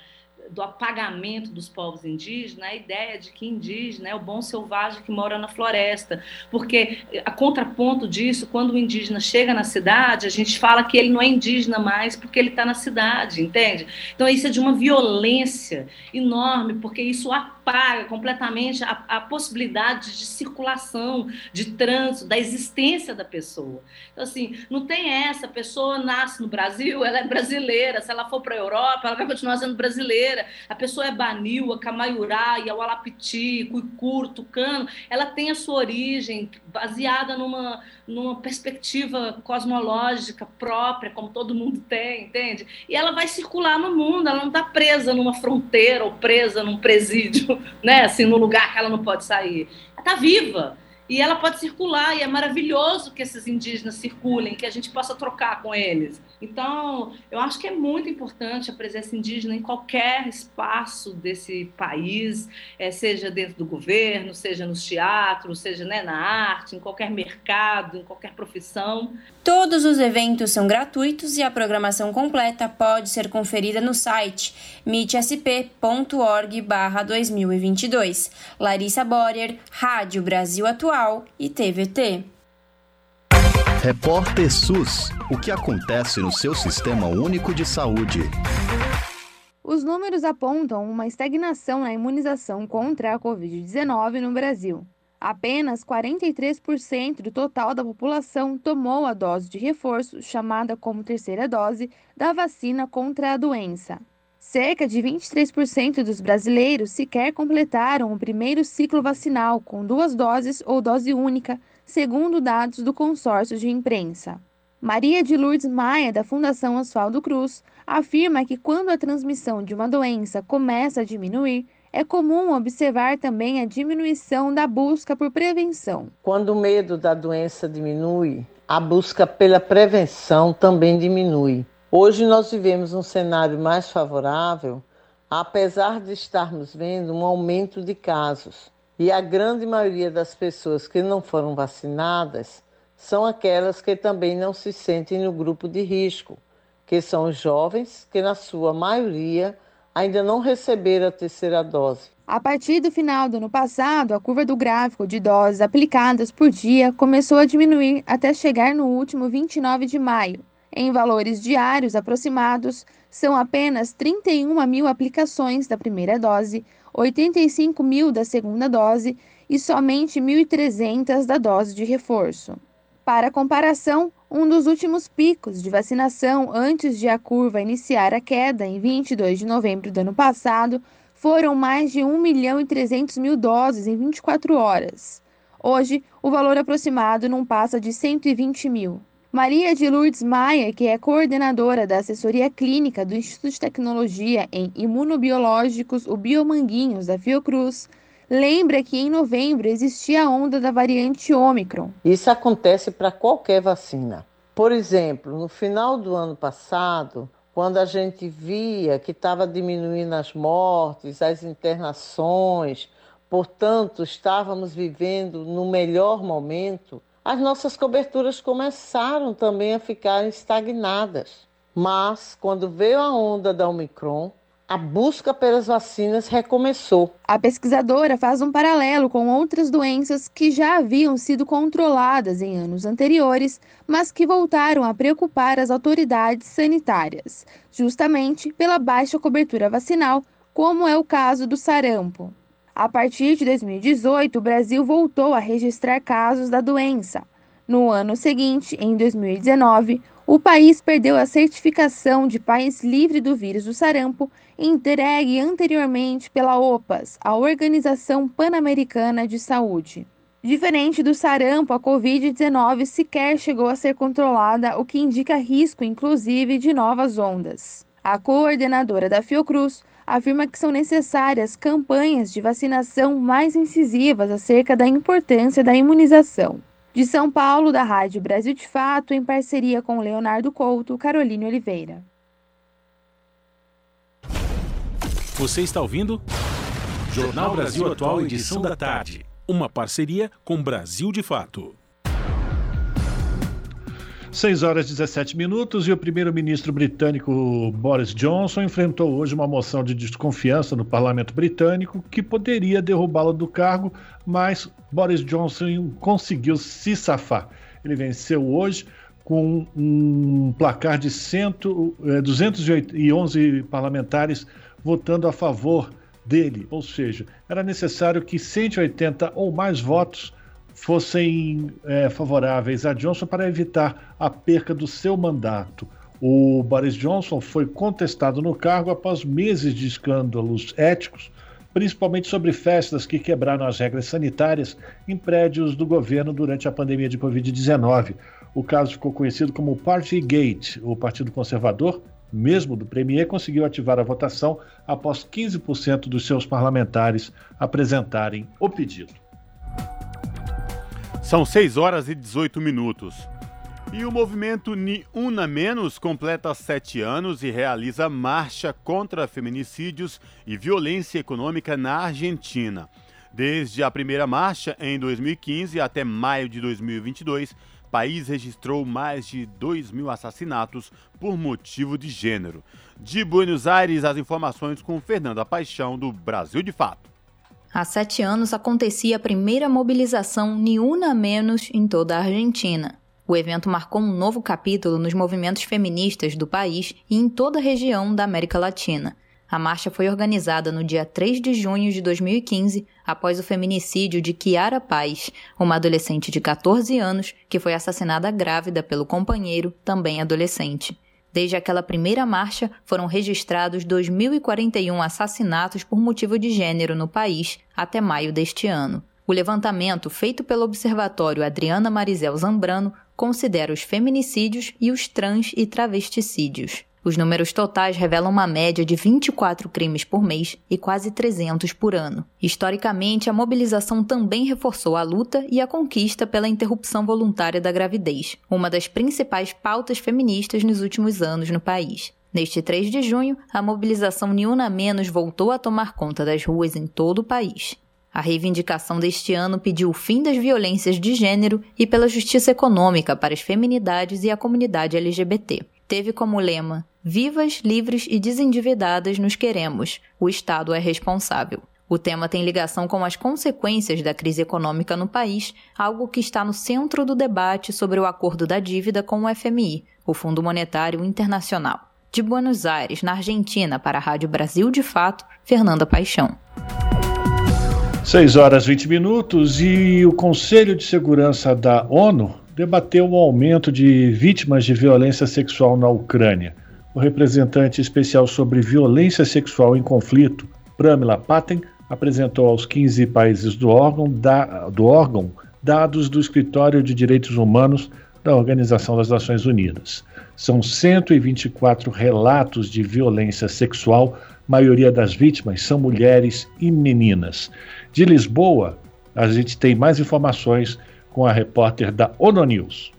do apagamento dos povos indígenas, a ideia de que indígena é o bom selvagem que mora na floresta. Porque, a contraponto disso, quando o indígena chega na cidade, a gente fala que ele não é indígena mais porque ele está na cidade, entende? Então, isso é de uma violência enorme, porque isso apaga completamente a, a possibilidade de circulação, de trânsito, da existência da pessoa. Então, assim, não tem essa, a pessoa nasce no Brasil, ela é brasileira, se ela for para a Europa, ela vai continuar sendo brasileira. A pessoa é Banil, a Camaiurá, a Walapiti, Cuicur, Tucano, ela tem a sua origem baseada numa, numa perspectiva cosmológica própria, como todo mundo tem, entende? E ela vai circular no mundo, ela não está presa numa fronteira ou presa num presídio [laughs] né, assim, no lugar que ela não pode sair. Ela está viva e ela pode circular e é maravilhoso que esses indígenas circulem, que a gente possa trocar com eles. Então, eu acho que é muito importante a presença indígena em qualquer espaço desse país, é, seja dentro do governo, seja nos teatros, seja né, na arte, em qualquer mercado, em qualquer profissão. Todos os eventos são gratuitos e a programação completa pode ser conferida no site Repórter SUS. O que acontece no seu sistema único de saúde? Os números apontam uma estagnação na imunização contra a Covid-19 no Brasil. Apenas 43% do total da população tomou a dose de reforço, chamada como terceira dose, da vacina contra a doença. Cerca de 23% dos brasileiros sequer completaram o primeiro ciclo vacinal com duas doses ou dose única, segundo dados do consórcio de imprensa. Maria de Lourdes Maia, da Fundação Oswaldo Cruz, afirma que quando a transmissão de uma doença começa a diminuir, é comum observar também a diminuição da busca por prevenção. Quando o medo da doença diminui, a busca pela prevenção também diminui. Hoje nós vivemos um cenário mais favorável, apesar de estarmos vendo um aumento de casos. E a grande maioria das pessoas que não foram vacinadas são aquelas que também não se sentem no grupo de risco, que são os jovens, que na sua maioria ainda não receberam a terceira dose. A partir do final do ano passado, a curva do gráfico de doses aplicadas por dia começou a diminuir até chegar no último 29 de maio. Em valores diários aproximados, são apenas 31 mil aplicações da primeira dose, 85 mil da segunda dose e somente 1.300 da dose de reforço. Para comparação, um dos últimos picos de vacinação antes de a curva iniciar a queda, em 22 de novembro do ano passado, foram mais de 1 milhão e 300 mil doses em 24 horas. Hoje, o valor aproximado não passa de 120 mil. Maria de Lourdes Maia, que é coordenadora da assessoria clínica do Instituto de Tecnologia em Imunobiológicos, o Biomanguinhos da Fiocruz, lembra que em novembro existia a onda da variante Ômicron. Isso acontece para qualquer vacina. Por exemplo, no final do ano passado, quando a gente via que estava diminuindo as mortes, as internações, portanto, estávamos vivendo no melhor momento, as nossas coberturas começaram também a ficar estagnadas. Mas, quando veio a onda da Omicron, a busca pelas vacinas recomeçou. A pesquisadora faz um paralelo com outras doenças que já haviam sido controladas em anos anteriores, mas que voltaram a preocupar as autoridades sanitárias, justamente pela baixa cobertura vacinal, como é o caso do sarampo. A partir de 2018, o Brasil voltou a registrar casos da doença. No ano seguinte, em 2019, o país perdeu a certificação de país livre do vírus do sarampo, entregue anteriormente pela OPAS, a Organização Pan-Americana de Saúde. Diferente do sarampo, a Covid-19 sequer chegou a ser controlada, o que indica risco, inclusive, de novas ondas. A coordenadora da Fiocruz afirma que são necessárias campanhas de vacinação mais incisivas acerca da importância da imunização. De São Paulo, da Rádio Brasil de Fato, em parceria com Leonardo Couto, Caroline Oliveira. Você está ouvindo? Jornal Brasil Atual, edição da tarde. Uma parceria com Brasil de Fato. 6 horas e 17 minutos e o primeiro-ministro britânico Boris Johnson enfrentou hoje uma moção de desconfiança no parlamento britânico que poderia derrubá-lo do cargo, mas Boris Johnson conseguiu se safar. Ele venceu hoje com um placar de 100, 211 parlamentares votando a favor dele, ou seja, era necessário que 180 ou mais votos fossem é, favoráveis a Johnson para evitar a perca do seu mandato. O Boris Johnson foi contestado no cargo após meses de escândalos éticos, principalmente sobre festas que quebraram as regras sanitárias em prédios do governo durante a pandemia de Covid-19. O caso ficou conhecido como Partygate. O Partido Conservador, mesmo do Premier, conseguiu ativar a votação após 15% dos seus parlamentares apresentarem o pedido. São 6 horas e 18 minutos. E o movimento Ni Una Menos completa sete anos e realiza marcha contra feminicídios e violência econômica na Argentina. Desde a primeira marcha, em 2015, até maio de 2022, o país registrou mais de 2 mil assassinatos por motivo de gênero. De Buenos Aires, as informações com Fernanda Paixão, do Brasil de Fato. Há sete anos acontecia a primeira mobilização Niuna Menos em toda a Argentina. O evento marcou um novo capítulo nos movimentos feministas do país e em toda a região da América Latina. A marcha foi organizada no dia 3 de junho de 2015, após o feminicídio de Kiara Paz, uma adolescente de 14 anos que foi assassinada grávida pelo companheiro, também adolescente. Desde aquela primeira marcha, foram registrados 2.041 assassinatos por motivo de gênero no país até maio deste ano. O levantamento feito pelo Observatório Adriana Marizel Zambrano considera os feminicídios e os trans e travesticídios. Os números totais revelam uma média de 24 crimes por mês e quase 300 por ano. Historicamente, a mobilização também reforçou a luta e a conquista pela interrupção voluntária da gravidez, uma das principais pautas feministas nos últimos anos no país. Neste 3 de junho, a mobilização Niuna Menos voltou a tomar conta das ruas em todo o país. A reivindicação deste ano pediu o fim das violências de gênero e pela justiça econômica para as feminidades e a comunidade LGBT. Teve como lema Vivas, livres e desendividadas nos queremos. O Estado é responsável. O tema tem ligação com as consequências da crise econômica no país, algo que está no centro do debate sobre o acordo da dívida com o FMI, o Fundo Monetário Internacional. De Buenos Aires, na Argentina, para a Rádio Brasil de Fato, Fernanda Paixão. 6 horas 20 minutos e o Conselho de Segurança da ONU debateu o aumento de vítimas de violência sexual na Ucrânia o representante especial sobre violência sexual em conflito, Pramila Patten, apresentou aos 15 países do órgão, da, do órgão dados do Escritório de Direitos Humanos da Organização das Nações Unidas. São 124 relatos de violência sexual, maioria das vítimas são mulheres e meninas. De Lisboa, a gente tem mais informações com a repórter da ONU News.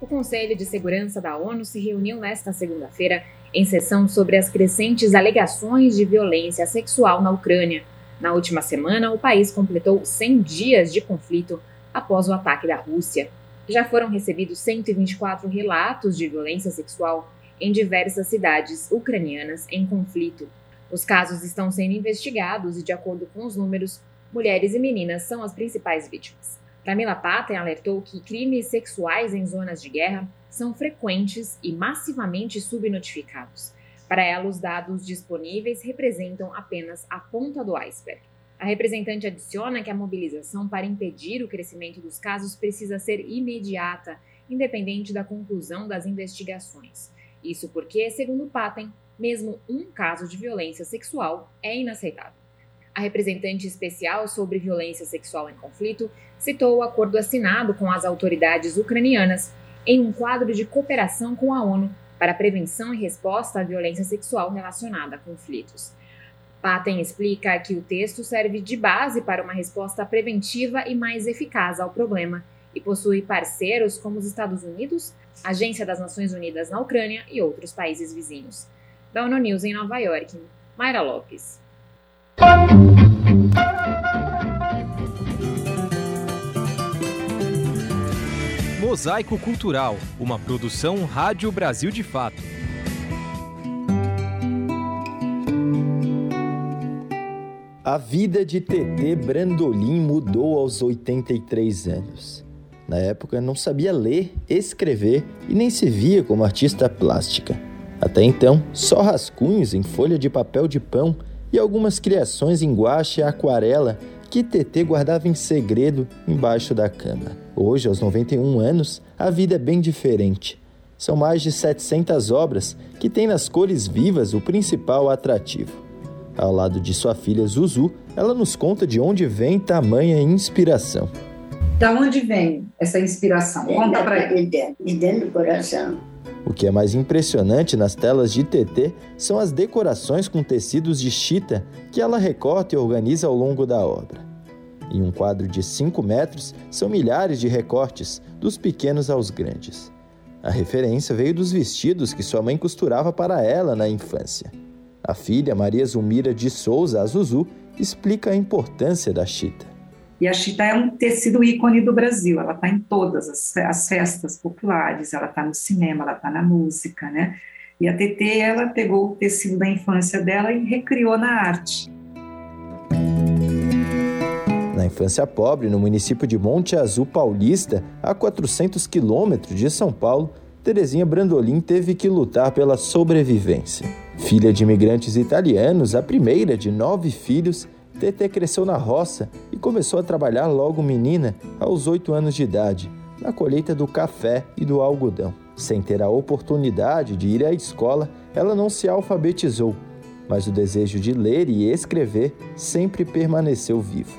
O Conselho de Segurança da ONU se reuniu nesta segunda-feira em sessão sobre as crescentes alegações de violência sexual na Ucrânia. Na última semana, o país completou 100 dias de conflito após o ataque da Rússia. Já foram recebidos 124 relatos de violência sexual em diversas cidades ucranianas em conflito. Os casos estão sendo investigados e, de acordo com os números, mulheres e meninas são as principais vítimas. Camila Patten alertou que crimes sexuais em zonas de guerra são frequentes e massivamente subnotificados. Para ela, os dados disponíveis representam apenas a ponta do iceberg. A representante adiciona que a mobilização para impedir o crescimento dos casos precisa ser imediata, independente da conclusão das investigações. Isso porque, segundo Patten, mesmo um caso de violência sexual é inaceitável. A representante especial sobre violência sexual em conflito citou o acordo assinado com as autoridades ucranianas em um quadro de cooperação com a ONU para prevenção e resposta à violência sexual relacionada a conflitos. Patten explica que o texto serve de base para uma resposta preventiva e mais eficaz ao problema e possui parceiros como os Estados Unidos, Agência das Nações Unidas na Ucrânia e outros países vizinhos. Da ONU News em Nova York, Mayra Lopes. Mosaico Cultural, uma produção Rádio Brasil de Fato. A vida de TT Brandolin mudou aos 83 anos. Na época, não sabia ler, escrever e nem se via como artista plástica. Até então, só rascunhos em folha de papel de pão e algumas criações em guache e aquarela que TT guardava em segredo embaixo da cama. Hoje, aos 91 anos, a vida é bem diferente. São mais de 700 obras que têm nas cores vivas o principal atrativo. Ao lado de sua filha Zuzu, ela nos conta de onde vem tamanha inspiração. Da onde vem essa inspiração? Conta pra ele. De dentro do coração. O que é mais impressionante nas telas de TT são as decorações com tecidos de chita que ela recorta e organiza ao longo da obra. Em um quadro de 5 metros, são milhares de recortes, dos pequenos aos grandes. A referência veio dos vestidos que sua mãe costurava para ela na infância. A filha, Maria Zulmira de Souza Azuzu, explica a importância da chita. E a chita é um tecido ícone do Brasil, ela está em todas as, as, festas populares, ela está no cinema, ela está na música, né? E a TT, ela pegou o tecido da infância dela e recriou na arte. infância pobre, no município de Monte Azul Paulista, a 400 quilômetros de São Paulo, Terezinha Brandolin teve que lutar pela sobrevivência. Filha de imigrantes italianos, a primeira de nove filhos, Tete cresceu na roça e começou a trabalhar logo menina, aos oito anos de idade, na colheita do café e do algodão. Sem ter a oportunidade de ir à escola, ela não se alfabetizou, mas o desejo de ler e escrever sempre permaneceu vivo.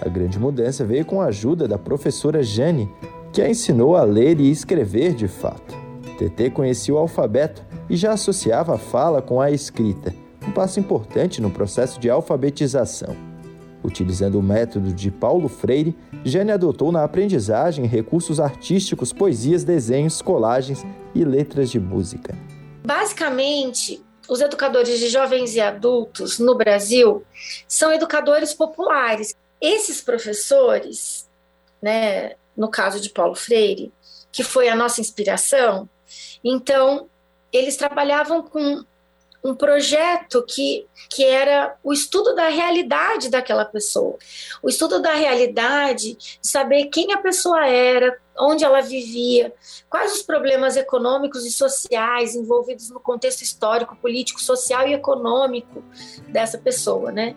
A grande mudança veio com a ajuda da professora Jane, que a ensinou a ler e escrever de fato. TT conhecia o alfabeto e já associava a fala com a escrita, um passo importante no processo de alfabetização. Utilizando o método de Paulo Freire, Jane adotou na aprendizagem recursos artísticos, poesias, desenhos, colagens e letras de música. Basicamente, os educadores de jovens e adultos no Brasil são educadores populares. Esses professores, né, no caso de Paulo Freire, que foi a nossa inspiração, então eles trabalhavam com um projeto que, que era o estudo da realidade daquela pessoa, o estudo da realidade, de saber quem a pessoa era, onde ela vivia, quais os problemas econômicos e sociais envolvidos no contexto histórico, político, social e econômico dessa pessoa, né?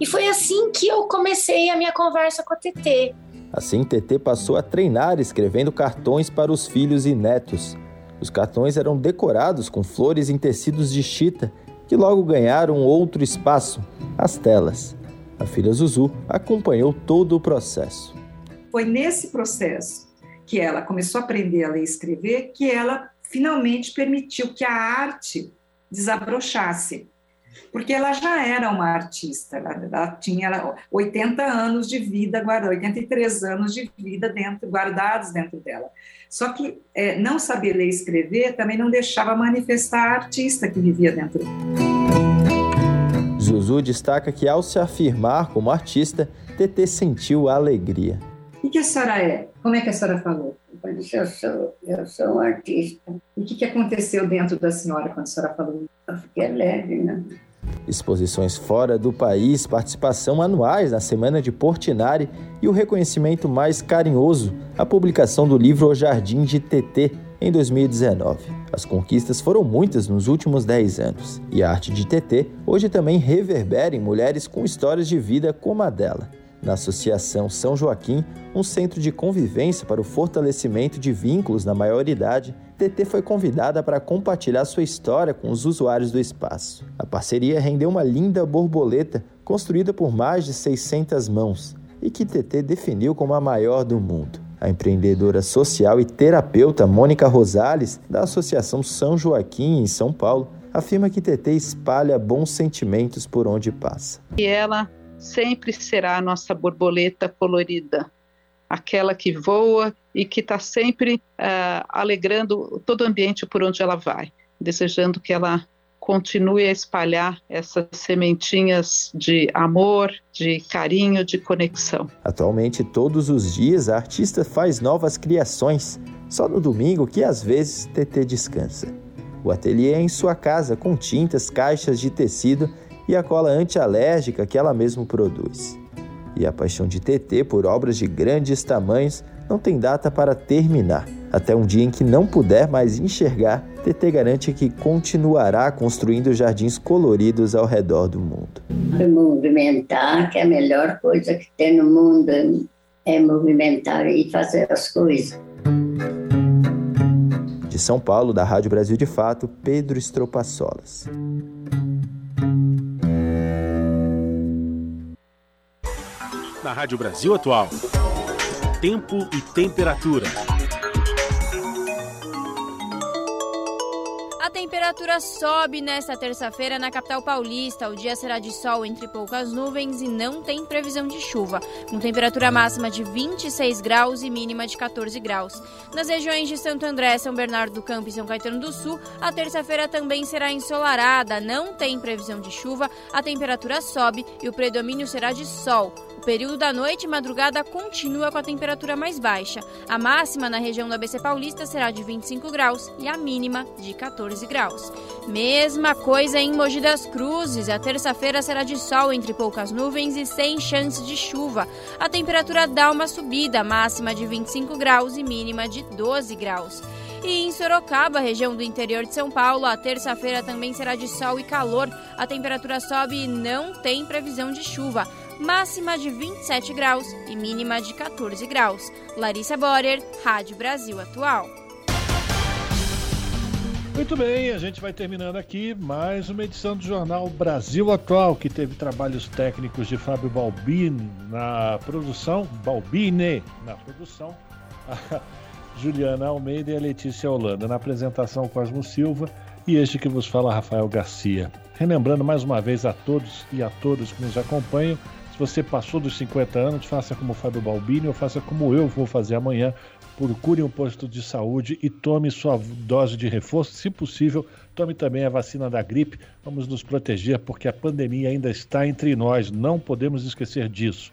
E foi assim que eu comecei a minha conversa com a TT. Assim, TT passou a treinar escrevendo cartões para os filhos e netos. Os cartões eram decorados com flores em tecidos de chita, que logo ganharam outro espaço, as telas. A filha Zuzu acompanhou todo o processo. Foi nesse processo que ela começou a aprender a ler e escrever que ela finalmente permitiu que a arte desabrochasse porque ela já era uma artista, ela, ela tinha 80 anos de vida, 83 anos de vida dentro, guardados dentro dela. Só que é, não saber ler e escrever também não deixava manifestar a artista que vivia dentro dela. Zuzu destaca que ao se afirmar como artista, TT sentiu alegria. O que a senhora é? Como é que a senhora falou? Eu disse, eu sou, eu sou um artista. E o que, que aconteceu dentro da senhora quando a senhora falou? Eu fiquei leve, né? Exposições fora do país, participação anuais na Semana de Portinari e o reconhecimento mais carinhoso, a publicação do livro O Jardim de TT em 2019. As conquistas foram muitas nos últimos 10 anos e a arte de TT hoje também reverbera em mulheres com histórias de vida como a dela na Associação São Joaquim, um centro de convivência para o fortalecimento de vínculos na maioridade, TT foi convidada para compartilhar sua história com os usuários do espaço. A parceria rendeu uma linda borboleta construída por mais de 600 mãos e que TT definiu como a maior do mundo. A empreendedora social e terapeuta Mônica Rosales, da Associação São Joaquim, em São Paulo, afirma que TT espalha bons sentimentos por onde passa. E ela sempre será a nossa borboleta colorida, aquela que voa e que está sempre uh, alegrando todo o ambiente por onde ela vai, desejando que ela continue a espalhar essas sementinhas de amor, de carinho, de conexão. Atualmente, todos os dias, a artista faz novas criações. Só no domingo que às vezes TT descansa. O ateliê é em sua casa, com tintas, caixas de tecido e a cola antialérgica que ela mesma produz. E a paixão de TT por obras de grandes tamanhos não tem data para terminar. Até um dia em que não puder mais enxergar, TT garante que continuará construindo jardins coloridos ao redor do mundo. Movimentar, que é a melhor coisa que tem no mundo, é movimentar e fazer as coisas. De São Paulo, da Rádio Brasil de Fato, Pedro Estropaçolas. na Rádio Brasil Atual. Tempo e temperatura. A temperatura sobe nesta terça-feira na capital paulista. O dia será de sol entre poucas nuvens e não tem previsão de chuva, com temperatura máxima de 26 graus e mínima de 14 graus. Nas regiões de Santo André, São Bernardo do Campo e São Caetano do Sul, a terça-feira também será ensolarada, não tem previsão de chuva, a temperatura sobe e o predomínio será de sol período da noite e madrugada continua com a temperatura mais baixa. A máxima na região do ABC Paulista será de 25 graus e a mínima de 14 graus. Mesma coisa em Mogi das Cruzes. A terça-feira será de sol entre poucas nuvens e sem chance de chuva. A temperatura dá uma subida, máxima de 25 graus e mínima de 12 graus. E em Sorocaba, região do interior de São Paulo, a terça-feira também será de sol e calor. A temperatura sobe e não tem previsão de chuva. Máxima de 27 graus e mínima de 14 graus. Larissa Borer, Rádio Brasil Atual. Muito bem, a gente vai terminando aqui mais uma edição do Jornal Brasil Atual, que teve trabalhos técnicos de Fábio Balbini na produção, Balbine na produção. [laughs] Juliana Almeida e a Letícia Holanda. Na apresentação, Cosmo Silva e este que vos fala, Rafael Garcia. Relembrando mais uma vez a todos e a todas que nos acompanham, se você passou dos 50 anos, faça como Fábio Balbini ou faça como eu vou fazer amanhã. Procure um posto de saúde e tome sua dose de reforço. Se possível, tome também a vacina da gripe. Vamos nos proteger porque a pandemia ainda está entre nós. Não podemos esquecer disso.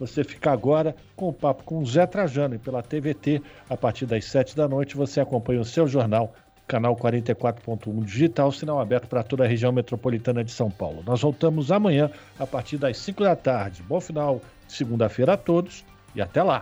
Você fica agora com o papo com o Zé Trajano e pela TVT, a partir das 7 da noite, você acompanha o seu jornal, canal 44.1 digital, sinal aberto para toda a região metropolitana de São Paulo. Nós voltamos amanhã a partir das 5 da tarde. Bom final de segunda-feira a todos e até lá.